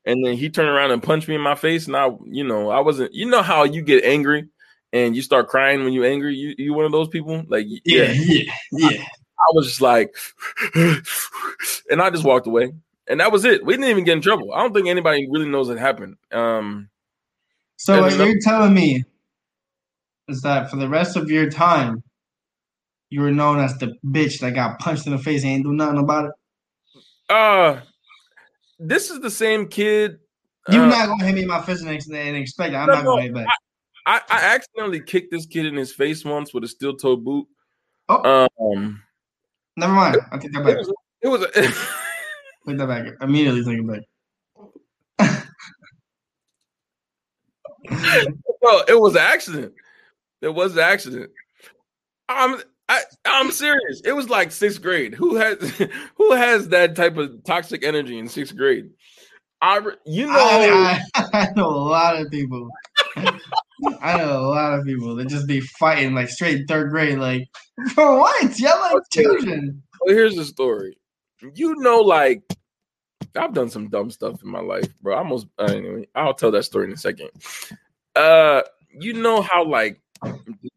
And then he turned around and punched me in my face. And I, you know, I wasn't, you know how you get angry and you start crying when you're angry. You you one of those people? Like yeah, yeah, yeah. I was just like, <sighs> and I just walked away. And that was it. We didn't even get in trouble. I don't think anybody really knows what happened. Um, So what you're telling me is that for the rest of your time, you were known as the bitch that got punched in the face and ain't do nothing about it. uh this is the same kid. You're uh, not gonna hit me in my face and, and expect it. I'm No, not gonna hit back. I, I accidentally kicked this kid in his face once with a steel toe boot. Oh, Um, never mind. I take that it back. was, it was a, <laughs> Take that back. Immediately take it back. <laughs> no, it was an accident. It was an accident. I'm I, I'm serious. It was like sixth grade. Who has <laughs> who has that type of toxic energy in sixth grade? I you know I, <laughs> I, I know a lot of people. <laughs> I know a lot of people that just be fighting like straight third grade, like for what? Y'all like children. Well, here's the story. You know, like I've done some dumb stuff in my life, bro. I almost anyway. I'll tell that story in a second. Uh, you know how like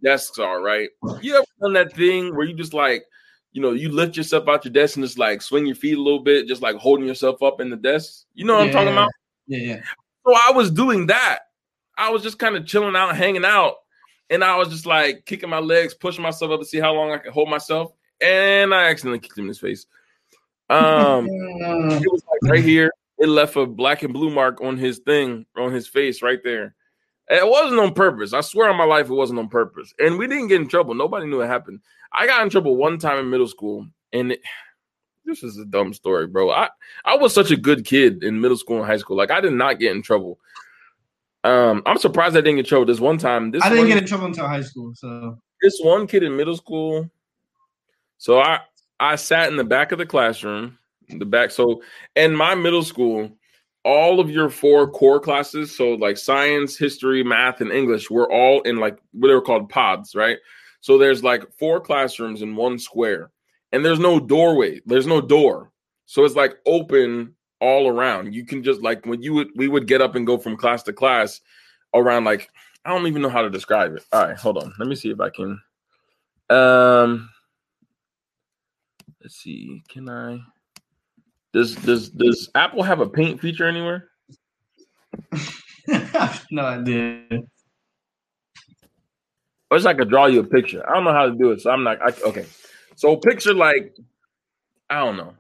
desks are, right? You ever done that thing where you just like, you know, you lift yourself out your desk and just like swing your feet a little bit, just like holding yourself up in the desk. You know what I'm talking about? Yeah, yeah. So I was doing that. I was just kind of chilling out, hanging out, and I was just like kicking my legs, pushing myself up to see how long I could hold myself, and I accidentally kicked him in his face. Um, <laughs> it was like right here. It left a black and blue mark on his thing, on his face, right there. It wasn't on purpose. I swear on my life, it wasn't on purpose. And we didn't get in trouble. Nobody knew it happened. I got in trouble one time in middle school, and it, <sighs> this is a dumb story, bro. I I was such a good kid in middle school and high school. Like I did not get in trouble. Um, I'm surprised I didn't get in trouble this one time. This I didn't one, get in trouble until high school, so this one kid in middle school. So I I sat in the back of the classroom, the back. So in my middle school, all of your four core classes, so like science, history, math, and English, were all in like what they were called pods, right? So there's like four classrooms in one square, and there's no doorway, there's no door. So it's like open all around. You can just like when you would we would get up and go from class to class around like I don't even know how to describe it. All right, hold on. Let me see if I can. Um, let's see. Can I? Does does does Apple have a paint feature anywhere? <laughs> no idea. I wish I could draw you a picture. I don't know how to do it, so I'm not. I, okay, so picture like I don't know.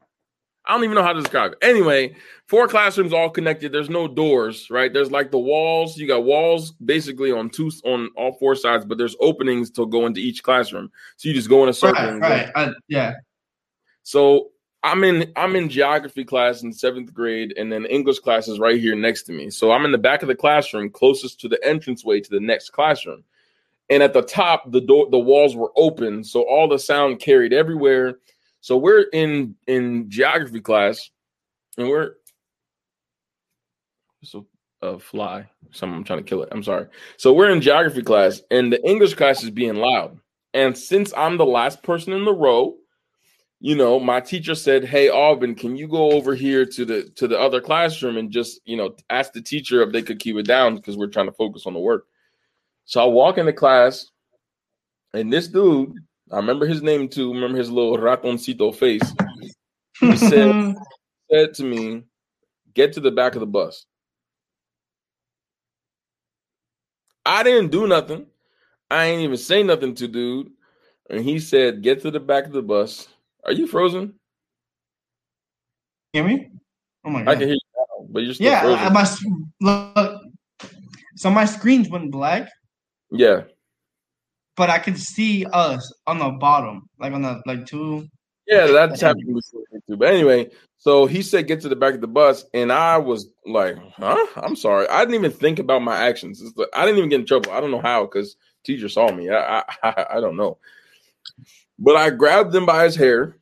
I don't even know how to describe it. Anyway, four classrooms all connected. There's no doors, right? There's like the walls. You got walls basically on two on all four sides, but there's openings to go into each classroom. So you just go in a circle. Right, right. I, yeah. So I'm in I'm in geography class in seventh grade, and then English class is right here next to me. So I'm in the back of the classroom, closest to the entranceway to the next classroom. And at the top, the door the walls were open, so all the sound carried everywhere. So we're in in geography class, and we're so a fly. Someone I'm trying to kill it. I'm sorry. So we're in geography class, and the English class is being loud. And since I'm the last person in the row, you know, my teacher said, "Hey, Alvin, can you go over here to the to the other classroom and just you know ask the teacher if they could keep it down because we're trying to focus on the work." So I walk into class, and this dude, I remember his name too. Remember his little ratoncito face. He <laughs> said, said to me, "Get to the back of the bus." I didn't do nothing. I ain't even say nothing to dude, and he said, "Get to the back of the bus." Are you frozen? hear me? Oh my god! I can hear you now, but you're still Yeah, uh, frozen. I, my look. So my screens went black, yeah, but I could see us on the bottom, like on the like two. yeah, that's happened before too. But anyway, so he said, "Get to the back of the bus," and I was like, "Huh? I'm sorry. I didn't even think about my actions. It's like, I didn't even get in trouble. I don't know how because teacher saw me. I, I <laughs> I don't know." But I grabbed him by his hair.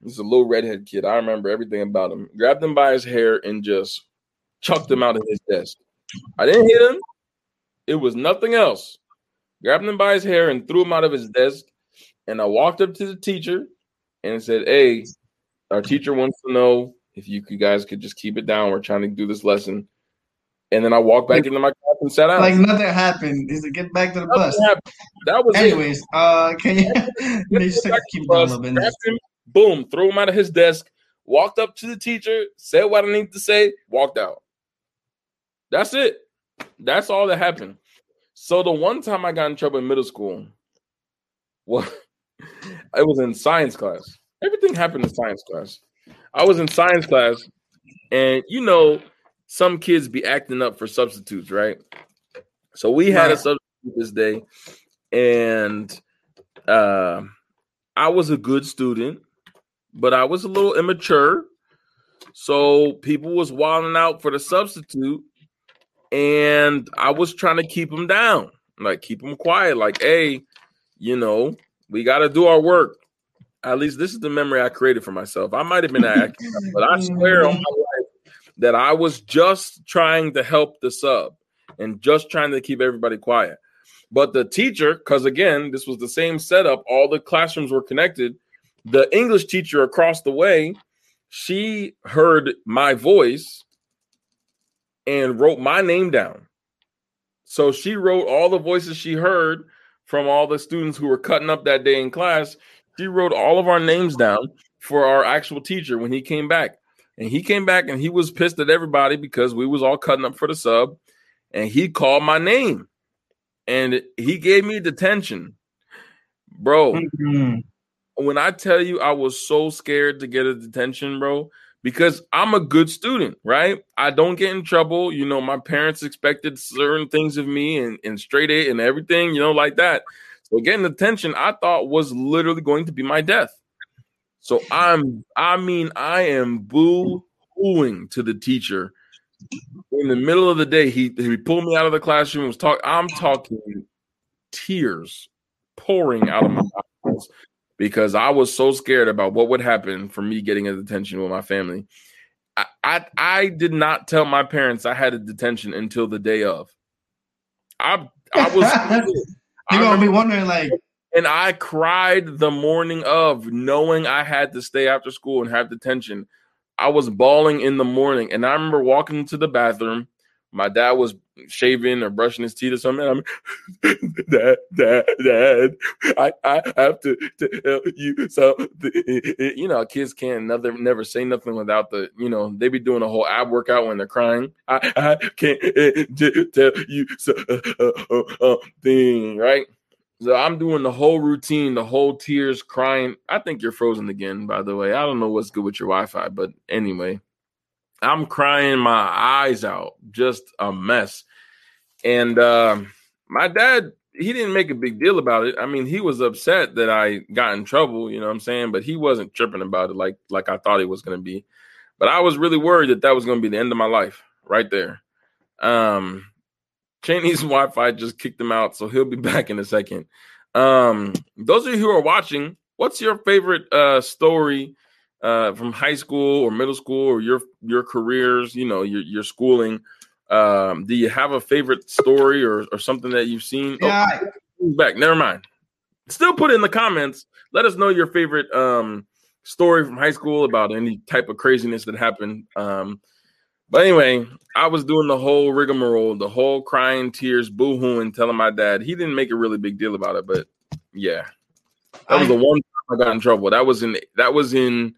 This is a little redhead kid. I remember everything about him. Grabbed him by his hair and just chucked him out of his desk. I didn't hit him. It was nothing else. Grabbed him by his hair and threw him out of his desk. And I walked up to the teacher and said, Hey, our teacher wants to know if you, you guys could just keep it down. We're trying to do this lesson. And then I walked back into my class and sat down. Like nothing happened. Is to get back to the Nothing bus. happened. That was it. Anyways, uh, can you? <laughs> they just keep it a little bit. him, boom, threw him out of his desk, walked up to the teacher, said what I need to say, walked out. That's it. That's all that happened. So the one time I got in trouble in middle school, well, <laughs> it was in science class. Everything happened in science class. I was in science class, and you know, some kids be acting up for substitutes, right? So we had a substitute this day, and uh, I was a good student, but I was a little immature. So people was wilding out for the substitute, and I was trying to keep them down, like keep them quiet. Like, hey, you know, we got to do our work. At least this is the memory I created for myself. I might have been <laughs> acting, but I swear on my that I was just trying to help the sub. and just trying to keep everybody quiet. But the teacher, because again, this was the same setup, all the classrooms were connected. The English teacher across the way, she heard my voice and wrote my name down. So she wrote all the voices she heard from all the students who were cutting up that day in class. She wrote all of our names down for our actual teacher when he came back. And he came back and he was pissed at everybody because we was all cutting up for the sub. And he called my name and he gave me detention. Bro, mm-hmm. when I tell you I was so scared to get a detention, bro, because I'm a good student, right? I don't get in trouble. You know, my parents expected certain things of me and, and straight A and everything, you know, like that. So getting detention, I thought was literally going to be my death. So I'm, I mean, I am boo hooing to the teacher in the middle of the day. He he pulled me out of the classroom. Was talk. I'm talking tears pouring out of my eyes because I was so scared about what would happen for me getting a detention with my family. I, I, I did not tell my parents I had a detention until the day of. I I was <laughs> You're gonna be wondering like and I cried the morning of knowing I had to stay after school and have detention. I was bawling in the morning and I remember walking into the bathroom my dad was shaving or brushing his teeth or something. I'm, <laughs> dad, dad, dad, I, I have to tell you so. You know, kids can't never never say nothing without the. You know, they be doing a whole ab workout when they're crying. I, I can't tell you so uh, uh, uh, right. So I'm doing the whole routine, the whole tears, crying. I think you're frozen again, by the way. I don't know what's good with your Wi-Fi, but anyway. I'm crying my eyes out, just a mess. And uh, my dad, he didn't make a big deal about it. I mean, he was upset that I got in trouble, you know what I'm saying? But he wasn't tripping about it like like I thought he was going to be. But I was really worried that that was going to be the end of my life right there. Um, Cheney's Wi-Fi just kicked him out, so he'll be <laughs> back in a second. Um, those of you who are watching, what's your favorite uh, story uh, from high school or middle school or your your careers, you know, your your schooling. Um, do you have a favorite story or, or something that you've seen? Oh, yeah, oh, back. Never mind. Still put in the comments. Let us know your favorite um, story from high school about any type of craziness that happened. Um, but anyway, I was doing the whole rigmarole, the whole crying, tears, boo-hooing, telling my dad. He didn't make a really big deal about it, but yeah, that was the one time I got in trouble. That was in that was in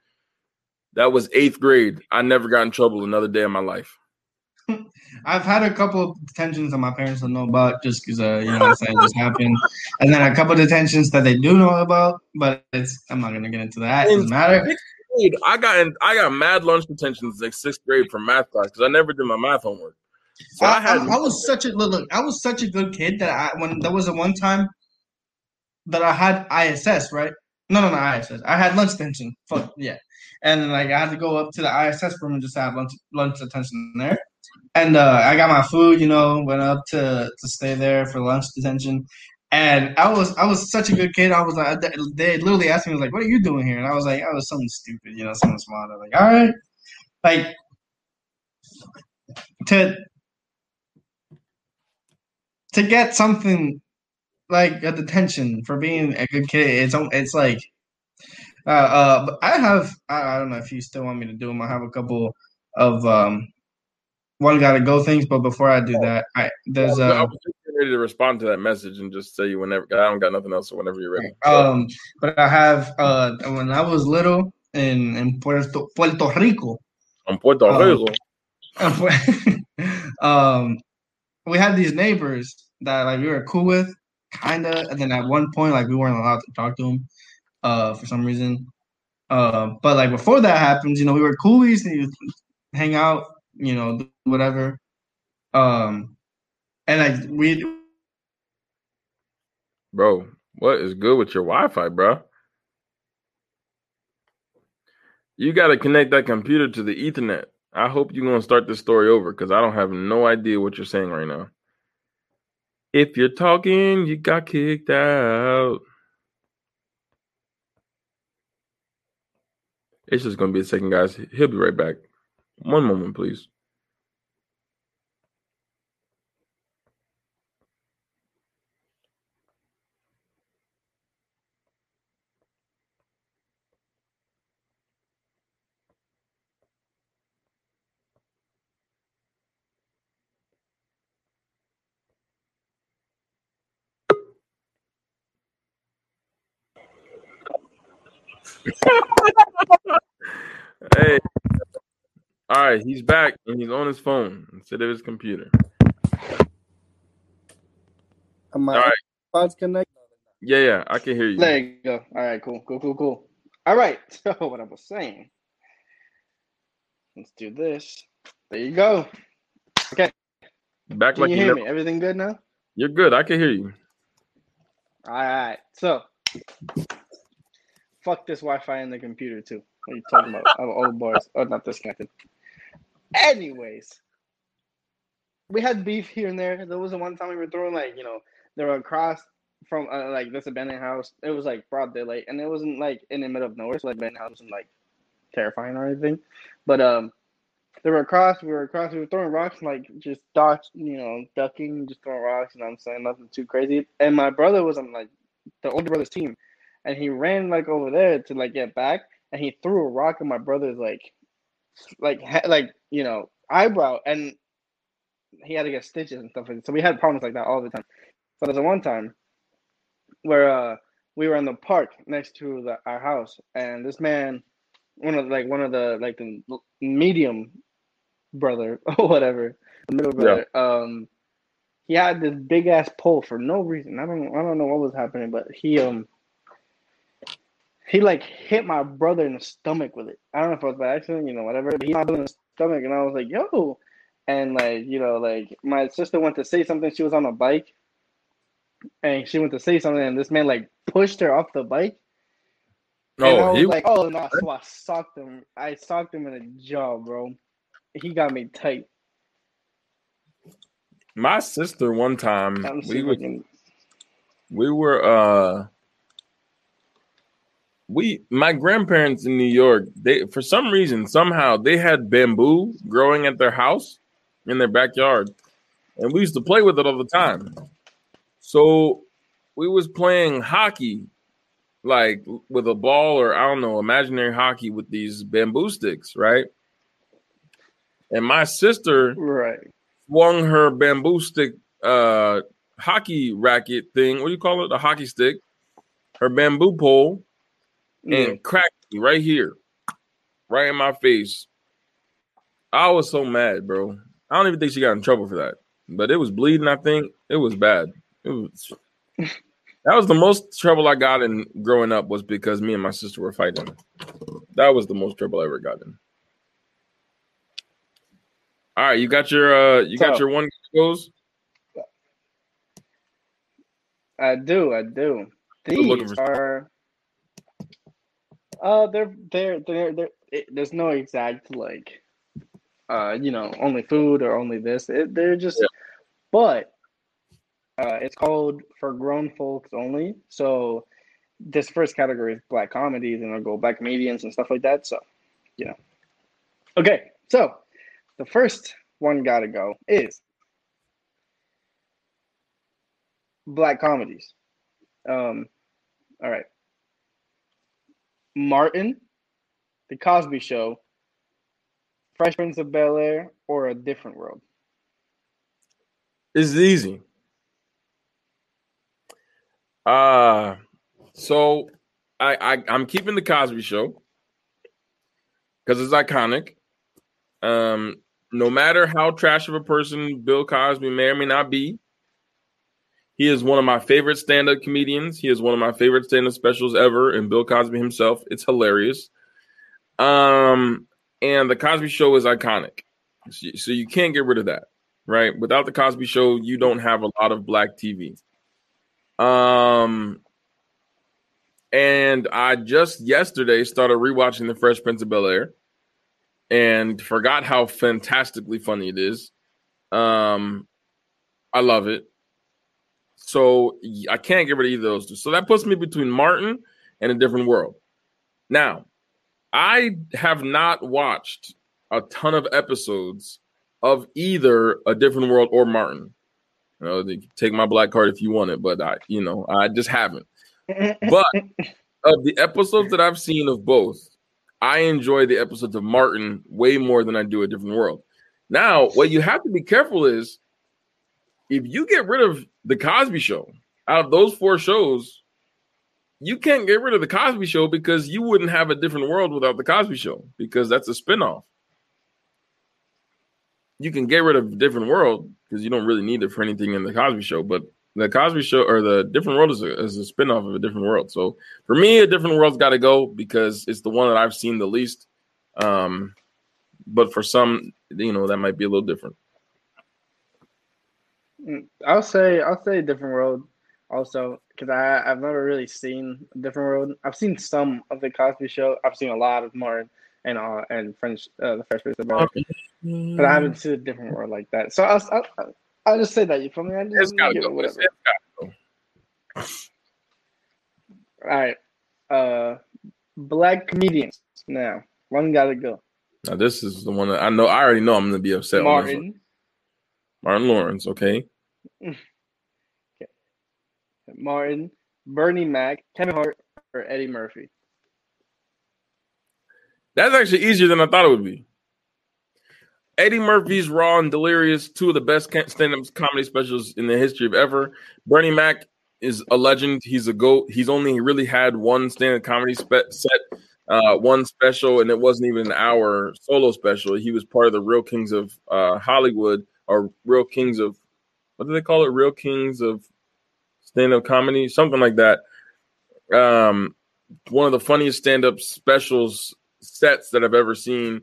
that was eighth grade. I never got in trouble another day of my life. <laughs> I've had a couple of detentions that my parents don't know about just because, uh, you know, what I'm saying just happened. And then a couple of detentions that they do know about, but it's I'm not gonna get into that. It doesn't matter. Grade, I got in, I got mad lunch detentions like sixth grade from math class because I never did my math homework. So I, I, had, I, I was such a look. I was such a good kid that I when there was a one time that I had ISS right. No, no, no, ISS. I had lunch detention. Fuck yeah and like I had to go up to the ISS room and just have lunch lunch detention there. And uh, I got my food, you know, went up to to stay there for lunch detention. And I was I was such a good kid. I was like they literally asked me like, "What are you doing here?" And I was like, "I was something stupid, you know, something small." They're like, "All right," like to to get something like a detention for being a good kid. It's it's like uh, uh, but I have I, I, don't know if you still want me to do them. I have a couple of um, one gotta go things, but before I do that, I there's a. was ready to respond to that message and just say you whenever I don't got nothing else. So whenever you're ready. Um, but I have uh when I was little in in Puerto Puerto Rico. In Puerto um, Rico. <laughs> um, we had these neighbors that like we were cool with, kinda, and then at one point like we weren't allowed to talk to them uh, for some reason. Uh, but like before that happens, you know, we were coolies and you hang out, you know, whatever. Um, and like we, bro, what is good with your Wi-Fi, bro? You got to connect that computer to the Ethernet. I hope you're gonna start this story over because I don't have no idea what you're saying right now. If you're talking, you got kicked out. It's just gonna be a second, guys. He'll be right back. One moment, please. hey. All right, he's back and he's on his phone instead of his computer. Am I All right. Pods connect? Yeah, yeah, I can hear you. There you go. All right, cool, cool, cool, cool. All right. <laughs> So what I was saying. Let's do this. There you go. Okay. Back Can like you you hear never. me? Everything good now? You're good. I can hear you. All right. So fuck this Wi-Fi in the computer too. What are you talking about? I'm old boys. Oh, not disconnected. Anyways, we had beef here and there. There was the one time we were throwing like you know they were across from uh, like this abandoned house. It was like broad daylight, and it wasn't like in the middle of nowhere. So like abandoned house wasn't like terrifying or anything. But um, they were across. We were across. We were throwing rocks, like just dodge, you know, ducking, just throwing rocks. You know I'm saying? Nothing too crazy. And my brother was on like the older brother's team, and he ran like over there to like get back, and he threw a rock at my brother's like, like like you know eyebrow, and he had to get stitches and stuff. like that. So we had problems like that all the time. So there's a one time where uh we were in the park next to the, our house, and this man, one of like one of the like the medium brother <laughs> or whatever, the middle brother, um, he had this big ass pole for no reason. I don't I don't know what was happening, but he um he like hit my brother in the stomach with it. I don't know if it was by accident, you know, whatever. But he hit my brother in the stomach, and I was like, yo. And like, you know, like my sister went to say something. She was on a bike, and she went to say something, and this man like pushed her off the bike. and I Oh, was he like, oh no, so I socked him. I socked him in the jaw, bro. He got me tight. my sister one time we were if I can- we were uh we my grandparents in New York, they for some reason somehow they had bamboo growing at their house in their backyard. And we used to play with it all the time. So we was playing hockey like with a ball or I don't know, imaginary hockey with these bamboo sticks, right? And my sister right. swung her bamboo stick uh hockey racket thing. What do you call it? A hockey stick. Her bamboo pole And cracked me right here, right in my face. I was so mad, bro. I don't even think she got in trouble for that, but it was bleeding. I think it was bad. It was. <laughs> That was the most trouble I got in growing up was because me and my sister were fighting. That was the most trouble I ever got in. All right, you got your uh you got So- your one goes. I do, I do. These are uh they're they're they're they're it, there's no exact like uh you know only food or only this. It, they're just Yeah. but uh it's called for grown folks only. So this first category is black comedies and I'll go black comedians and stuff like that. So you know. Okay, so the first one gotta go is black comedies. Um, all right. Martin, The Cosby Show, Fresh Prince of Bel Air, or A Different World. It's easy. Uh so I, I I'm keeping the Cosby Show because it's iconic. Um, no matter how trash of a person Bill Cosby may or may not be, he is one of my favorite stand-up comedians. He is one of my favorite stand-up specials ever, and Bill Cosby himself. It's hilarious. Um, and the Cosby Show is iconic, so so you can't get rid of that right? Without the Cosby Show, you don't have a lot of black TV. Um, and I just yesterday started rewatching The Fresh Prince of Bel Air, and forgot how fantastically funny it is. Um, I love it. So I can't get rid of either of those two. So that puts me between Martin and A Different World. Now, I have not watched a ton of episodes of either A Different World or Martin. You know, take my black card if you want it, but I, you know, I just haven't. But of the episodes that I've seen of both, I enjoy the episodes of Martin way more than I do A Different World. Now, what you have to be careful is if you get rid of the Cosby Show out of those four shows, you can't get rid of the Cosby Show because you wouldn't have a different world without the Cosby Show because that's a spinoff. You can get rid of a different world because you don't really need it for anything in the Cosby Show, but the Cosby Show or the different world is a, is a spinoff of a different world. So for me, a different world's got to go because it's the one that I've seen the least. Um, but for some, you know, that might be a little different. I'll say I'll say different world also because I I've never really seen different world. I've seen some of the Cosby Show. I've seen a lot of Martin and uh and French uh, the Fresh Prince of Bel but I haven't seen a different world like that. So I'll I'll, I'll just say that you feel me. I just, It's gotta go. whatever. It's gotta go. All right, uh, black comedians now. One gotta go. Now this is the one that I know. I already know I'm gonna be upset. on. Martin, Martin Lawrence. Okay. Martin, Bernie Mac, Kevin Hart, or Eddie Murphy. That's actually easier than I thought it would be. Eddie Murphy's Raw and Delirious, two of the best stand-up comedy specials in the history of ever. Bernie Mac is a legend. He's a goat. He's only really had one stand-up comedy spe- set, uh, one special, and it wasn't even an hour solo special. He was part of the Real Kings of uh, Hollywood or Real Kings of what do they call it? Real Kings of stand-up comedy, something like that. Um, one of the funniest stand-up specials sets that I've ever seen.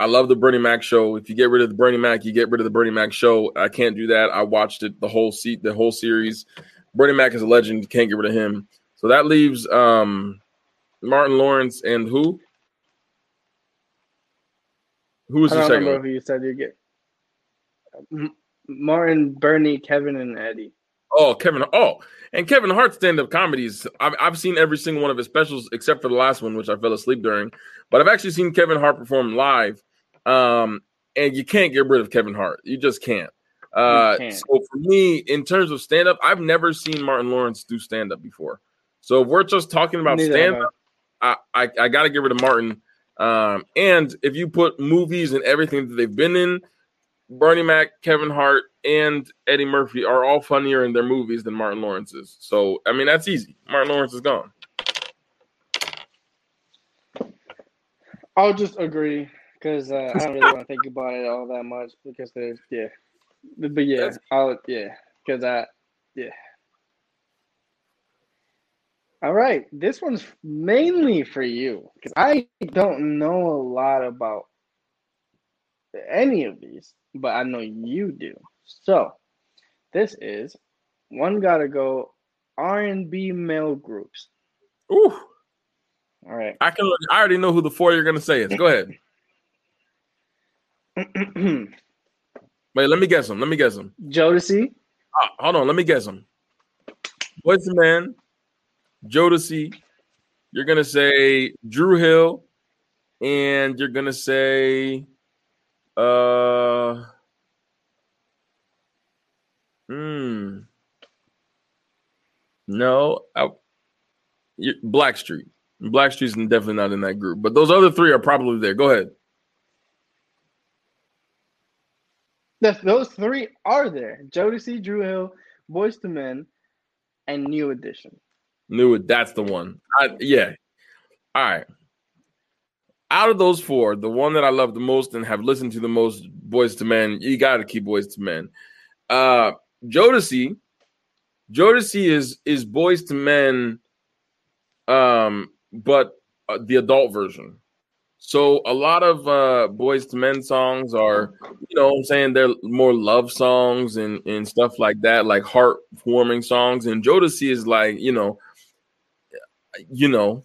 I love the Bernie Mac show. If you get rid of the Bernie Mac, you get rid of the Bernie Mac show. I can't do that. I watched it the whole seat, the whole series. Bernie Mac is a legend. Can't get rid of him. So that leaves um, Martin Lawrence and who? Who was I the don't second remember one? who you said you get. Martin, Bernie, Kevin, and Eddie. Oh, Kevin. Oh, and Kevin Hart's stand-up comedies. I've, I've seen every single one of his specials except for the last one, which I fell asleep during. But I've actually seen Kevin Hart perform live. Um, and you can't get rid of Kevin Hart. You just can't. Uh, can't. so for me, in terms of stand-up, I've never seen Martin Lawrence do stand-up before. So if we're just talking about stand-up, I, I, I got to get rid of Martin. Um, and if you put movies and everything that they've been in, Bernie Mac, Kevin Hart, and Eddie Murphy are all funnier in their movies than Martin Lawrence is. So I mean that's easy. Martin Lawrence is gone. I'll just agree because uh, I don't really want to think about it all that much because there's yeah, but but yeah, That's- I'll yeah because I yeah. All right, this one's mainly for you because I don't know a lot about any of these, but I know you do. So this is one gotta go R and B male groups. Ooh, All right. I can. I already know who the four you're gonna say is. Go ahead. <clears throat> Wait, let me guess them. Let me guess them. Jodeci, Ah, hold on, let me guess them. Boyz II Men, Jodeci. You're gonna say Dru Hill, and you're gonna say, uh, hmm, no, I, Blackstreet. Blackstreet's definitely not in that group, but those other three are probably there. Go ahead. Yes, those three are there. Jodeci, Dru Hill, Boyz II Men, and New Edition. New. That's the one. I, yeah. All right. Out of those four, the one that I love the most and have listened to the most, Boyz II Men, you got to keep Boyz II Men. Uh, Jodeci, Jodeci is is Boyz II Men, um, but uh, the adult version. So a lot of uh, Boyz II Men songs are, you know, I'm saying they're more love songs and and stuff like that, like heartwarming songs. And Jodeci is like, you know, you know,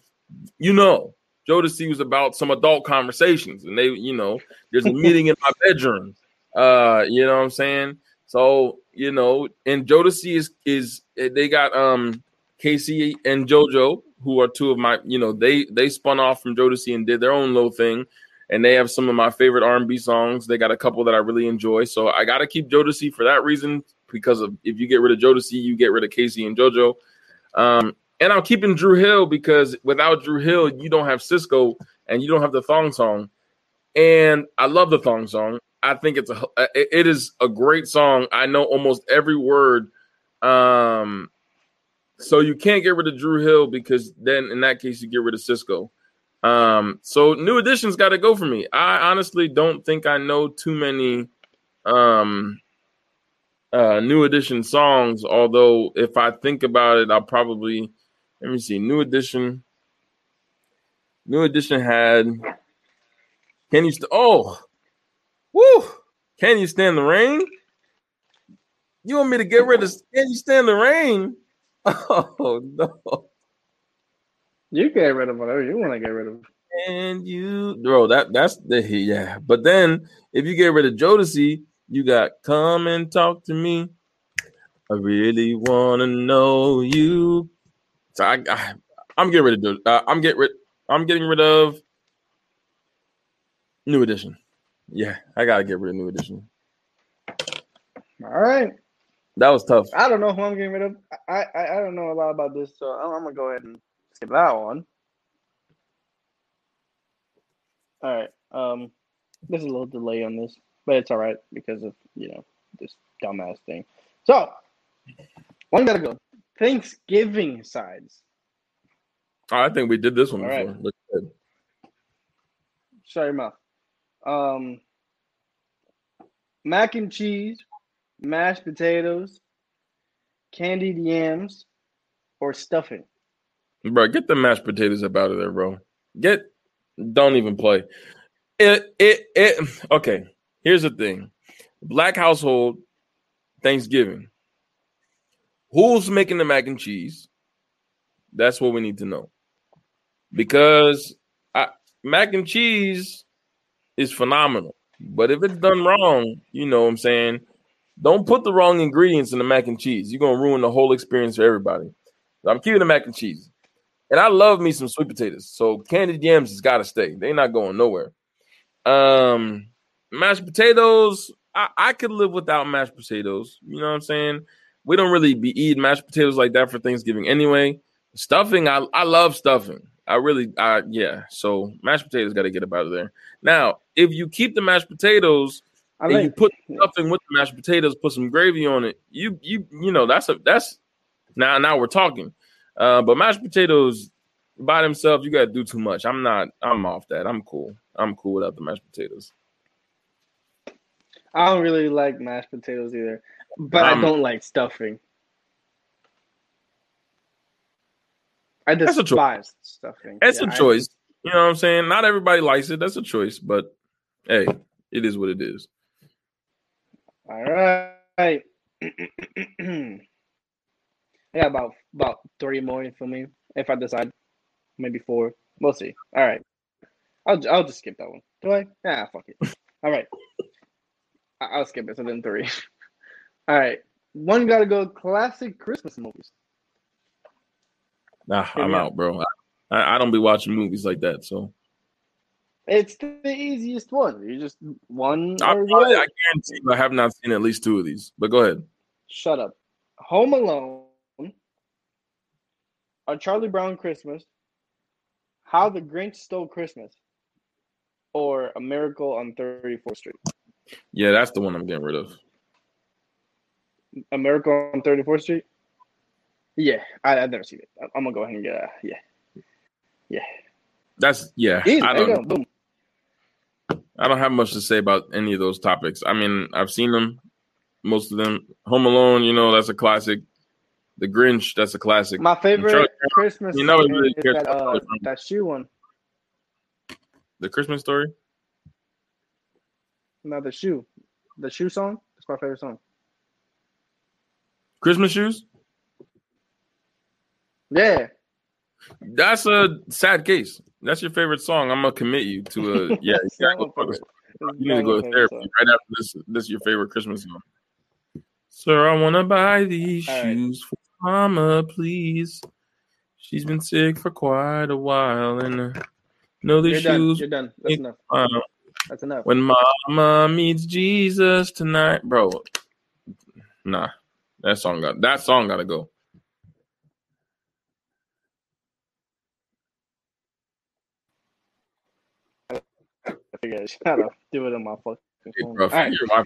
you know, Jodeci was about some adult conversations, and they, you know, there's a meeting in my <laughs> bedroom. Uh, you know what I'm saying? So, you know, and Jodeci is is they got um K-Ci and JoJo, who are two of my, you know, they they spun off from Jodeci and did their own little thing, and they have some of my favorite R&B songs. They got a couple that I really enjoy, so I got to keep Jodeci for that reason because of if you get rid of Jodeci, you get rid of K-Ci and JoJo. Um, and I'm keeping Dru Hill because without Dru Hill, you don't have Sisqó and you don't have the thong song. And I love the thong song. I think it's a it is a great song. I know almost every word. Um, So you can't get rid of Dru Hill because then in that case you get rid of Sisqó. Um, so new additions got to go for me. I honestly don't think I know too many um uh new edition songs, although if I think about it, I'll probably let me see. New edition. New edition had can you st- oh woo can you stand the rain? You want me to get rid of can you stand the rain? <laughs> Oh no. You get rid of whatever you want to get rid of. And you bro, that that's the yeah. But then if you get rid of Jodeci, you got come and talk to me. I really wanna know you. So I, I I'm getting rid of uh, I'm getting rid I'm getting rid of New Edition. Yeah, I gotta get rid of New Edition. All right. That was tough. I don't know who I'm getting rid of. I I, I don't know a lot about this, so I'm, I'm gonna go ahead and skip that one. All right. Um, there's a little delay on this, but it's all right because of you know this dumbass thing. So one gotta go. Thanksgiving sides. I think we did this one All before. right. Look good. Shut your mouth. Um, mac and cheese, mashed potatoes, candied yams, or stuffing. Bro, get the mashed potatoes up out of there, bro. Get don't even play. It it it okay. Here's the thing. Black household, Thanksgiving. Who's making the mac and cheese? That's what we need to know. Because I, mac and cheese is phenomenal. But if it's done wrong, you know what I'm saying? Don't put the wrong ingredients in the mac and cheese. You're gonna ruin the whole experience for everybody. So I'm keeping the mac and cheese. And I love me some sweet potatoes. So candied yams has got to stay. They're not going nowhere. Um, mashed potatoes, I, I could live without mashed potatoes. You know what I'm saying? We don't really be eating mashed potatoes like that for Thanksgiving anyway. Stuffing, I, I love stuffing. I really, I yeah. So mashed potatoes got to get up out of there. Now, if you keep the mashed potatoes I and you put stuffing with the mashed potatoes, put some gravy on it, you you you know that's a that's now now we're talking. Uh, but mashed potatoes by themselves, you got to do too much. I'm not. I'm off that. I'm cool. I'm cool without the mashed potatoes. I don't really like mashed potatoes either, but Um, I don't like stuffing. I That's a choice. despise stuffing. It's Yeah, a I- choice. You know what I'm saying? Not everybody likes it. That's a choice. But hey, it is what it is. All right. <clears throat> I got about about three more for me if I decide, maybe four. We'll see. All right. I'll I'll just skip that one. Do I? Yeah, fuck it. All right. I'll skip it. So then three. <laughs> All right. One gotta go. Classic Christmas movies. Nah, I'm out, bro. I, I don't be watching movies like that. So It's the easiest one. You just one I, or the I, guarantee I have not seen at least two of these. But go ahead. Shut up. Home Alone. A Charlie Brown Christmas. How the Grinch Stole Christmas. Or A Miracle on 34th Street. Yeah, that's the one I'm getting rid of. A Miracle on 34th Street? Yeah, I, I've never seen it. I- I'm going to go ahead and get a, yeah. That's yeah. Easy, I don't. go. Boom. I don't have much to say about any of those topics. I mean, I've seen them, most of them. Home Alone, you know, that's a classic. The Grinch, that's a classic. My favorite Charlie Christmas you know story really is that, uh, that shoe one. The Christmas story. No, the shoe. The shoe song. That's my favorite song. Christmas shoes. Yeah. That's a sad case. That's your favorite song. I'm gonna commit you to a <laughs> yeah. You, not gotta my go, favorite. It's you need to go to therapy song. right after this. This is your favorite Christmas song. Sir, I wanna buy these All right. shoes for Mama, please. She's been sick for quite a while, and uh, know the You're done. shoes. You're done. That's enough. uh, That's enough. when Mama meets Jesus tonight, bro. Nah, that song got that song gotta go. I figured I gotta do it on my fucking phone. bro, All right. you're my.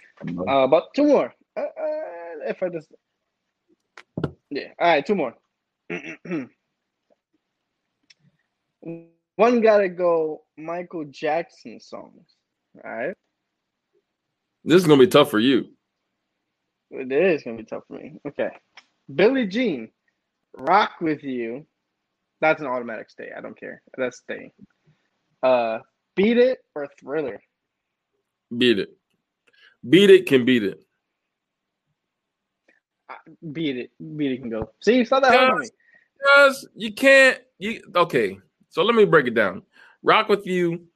Uh, about two more. Uh, uh, if I just, yeah. All right, two more. <clears throat> One gotta go Michael Jackson songs. All right. This is gonna be tough for you. It is gonna be tough for me. Okay. Billie Jean, Rock with You. That's an automatic stay. I don't care. That's staying. Uh Beat It or Thriller. Beat it. Beat it can beat it. Beat it. Beat it can go. See, it's not that hard for me. Because you can't you okay. So let me break it down. Rock with you.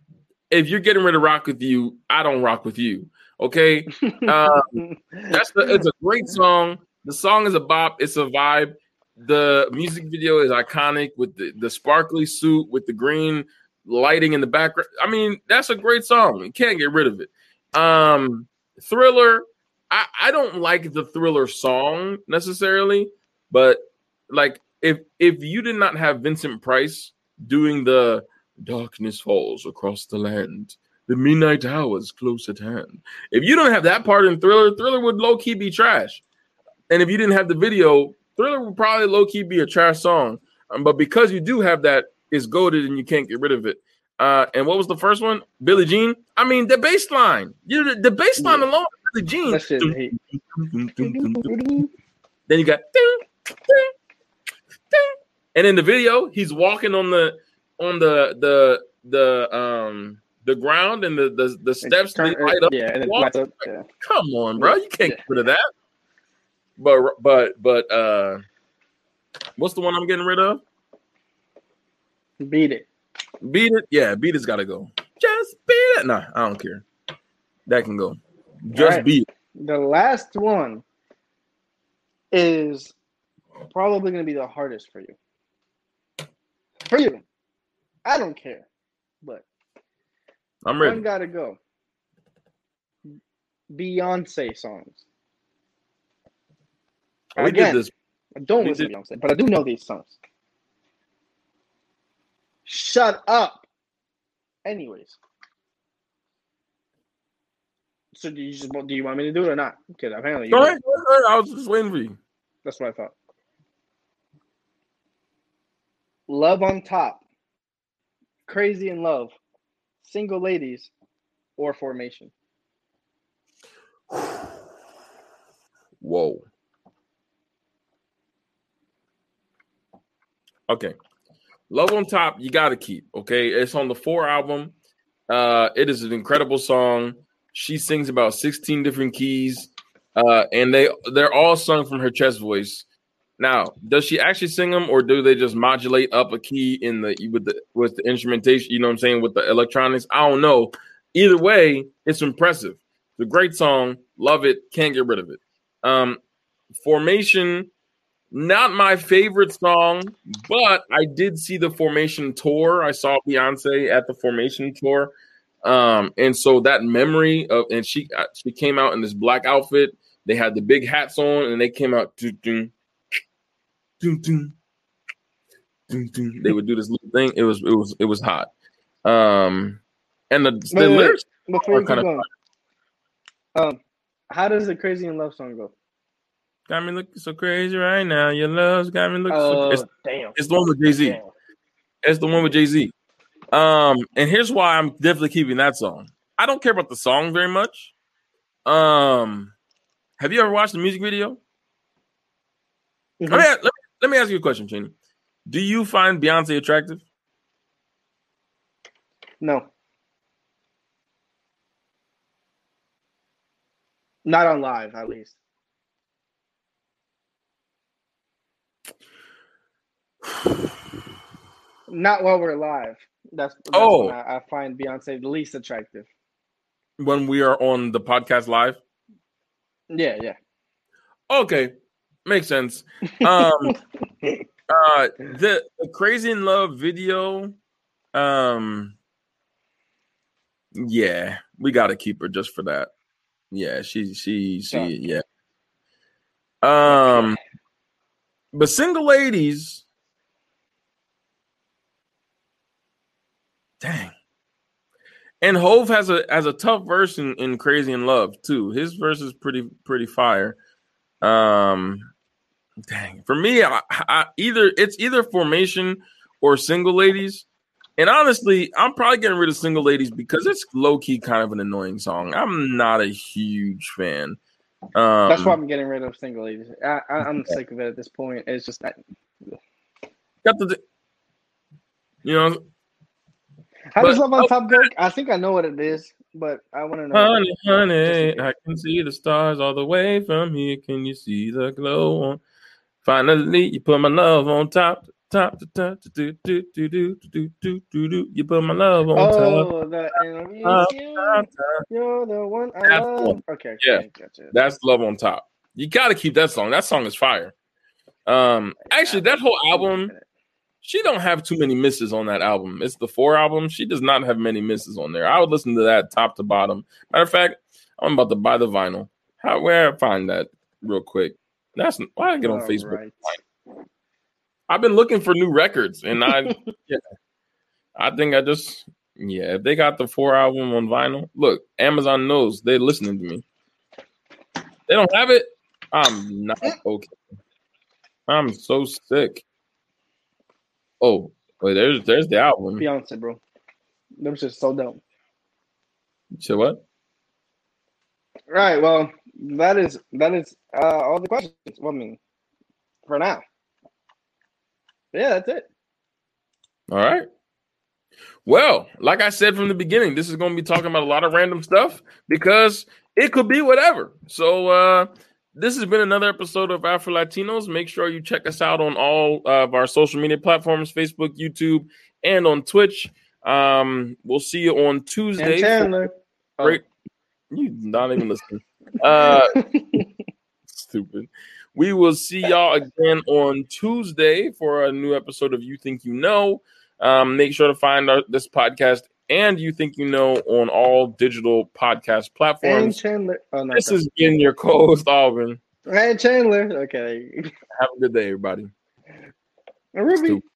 If you're getting rid of rock with you, I don't rock with you. Okay. Uh, <laughs> that's the, it's a great song. The song is a bop. It's a vibe. The music video is iconic with the, the sparkly suit with the green lighting in the background. I mean, that's a great song. You can't get rid of it. Um, Thriller. I, I don't like the Thriller song necessarily, but like if if you did not have Vincent Price doing the darkness falls across the land, the midnight hour is close at hand. If you don't have that part in Thriller, Thriller would low key be trash. And if you didn't have the video, Thriller would probably low key be a trash song. Um, but because you do have that, it's goaded and you can't get rid of it. Uh, and what was the first one? Billie Jean. I mean, the bass line. You know, the, the bass line Yeah. alone, Billie Jean. Shit. Then you got and in the video, he's walking on the on the the the um the ground and the the, the steps Turn- they light up. Yeah, and walk. up. Yeah. Come on, bro, you can't Yeah. get rid of that. But but but uh, what's the one I'm getting rid of? Beat it. Beat it, yeah, beat it's got to go. Just beat it. Nah, I don't care. That can go. Just Alright. beat it. The last one is probably going to be the hardest for you. For you. I don't care. But I'm ready. one ready. got to go. Beyonce songs. Oh, we Again, did this. I don't we listen did- to Beyonce, but I do know these songs. Shut up. Anyways. So do you just do you want me to do it or not? Because apparently you Go do. ahead, go ahead. I was just waiting for you. That's what I thought. Love on top. Crazy in love. Single ladies or formation. Whoa. Okay. Love on Top, you got to keep. Okay. It's on the four album. Uh, it is an incredible song. She sings about 16 different keys. Uh, and they they're all sung from her chest voice. Now, does she actually sing them or do they just modulate up a key in the with the with the instrumentation, you know what I'm saying, with the electronics? I don't know. Either way, it's impressive. It's a great song. Love it. Can't get rid of it. Um, Formation, not my favorite song, but I did see the Formation tour. I saw Beyonce at the Formation tour, um, and so that memory of and she uh, she came out in this black outfit. They had the big hats on, and they came out. Dun, dun, dun, dun. They would do this little thing. It was it was it was hot. Um, and the, the Wait, wait, wait. lyrics Before you Or keep kinda- going. Um, how does the Crazy in Love song go? got me looking so crazy right now. Your love's got me looking. so Oh, it's, damn. it's the one with Jay Z. Damn. It's the one with Jay Z. Um, and here's why I'm definitely keeping that song. I don't care about the song very much. Um, have you ever watched the music video? Mhm. Let, me, let, me, ask you a question, Cheney. Do you find Beyonce attractive? No. Not on live, at least. Not while we're live. That's, that's Oh. I, I find Beyonce the least attractive. When we are on the podcast live? Yeah, yeah. Okay, makes sense. <laughs> Um, uh, the, the Crazy in Love video, um, yeah, we got to keep her just for that. Yeah, she, she, she, yeah. Um, but single ladies, dang. And Hov has a has a tough verse in, in Crazy in Love too. His verse is pretty pretty fire. Um, dang. For me, I, I, either it's either formation or single ladies. And honestly, I'm probably getting rid of single ladies because it's low key kind of an annoying song. I'm not a huge fan. Um, That's why I'm getting rid of single ladies. I, I'm sick of it at this point. It's just that. got the, you know, How does Love on Top go? I think I know what it is, but I want to know. honey, honey, I can see the stars all the way from here. Can you see the glow on? Finally, you put my love on top, top, to top, do do do do do do do do. You put my love on top. Oh, the interview. top, you, top, top. You're the one I That's love. one. Okay. Yeah. Gotcha. That's love on top. You got to keep that song. That song is fire. Um, actually, that whole album, she don't have too many misses on that album. It's the four album. She does not have many misses on there. I would listen to that top to bottom. Matter of fact, I'm about to buy the vinyl. How where I find that real quick? That's why I get on All Facebook. right. I've been looking for new records, and I, <laughs> yeah, I think I just, yeah, if they got the four album on vinyl, look, Amazon knows they're listening to me. They don't have it. I'm not eh. okay. I'm so sick. Oh, wait, there's there's the album. Beyonce, bro. Them shit's so dope. So what? Right. Well, that is that is uh, all the questions. Well, I mean, for now. Yeah, that's it. All right. Well, like I said from the beginning, this is going to be talking about a lot of random stuff because it could be whatever. So, uh, this has been another episode of Afro Latinos. Make sure you check us out on all of our social media platforms Facebook, YouTube, and on Twitch. Um, we'll see you on Tuesday. And Chandler. Oh. Great. You not even listening. Uh, stupid. We will see y'all again on Tuesday for a new episode of You Think You Know. Um, make sure to find our, this podcast and You Think You Know on all digital podcast and platforms. Chandler. Oh no. This has been your co-host Alvin. And Chandler. Okay. Have a good day, everybody. And Ruby. Stupid.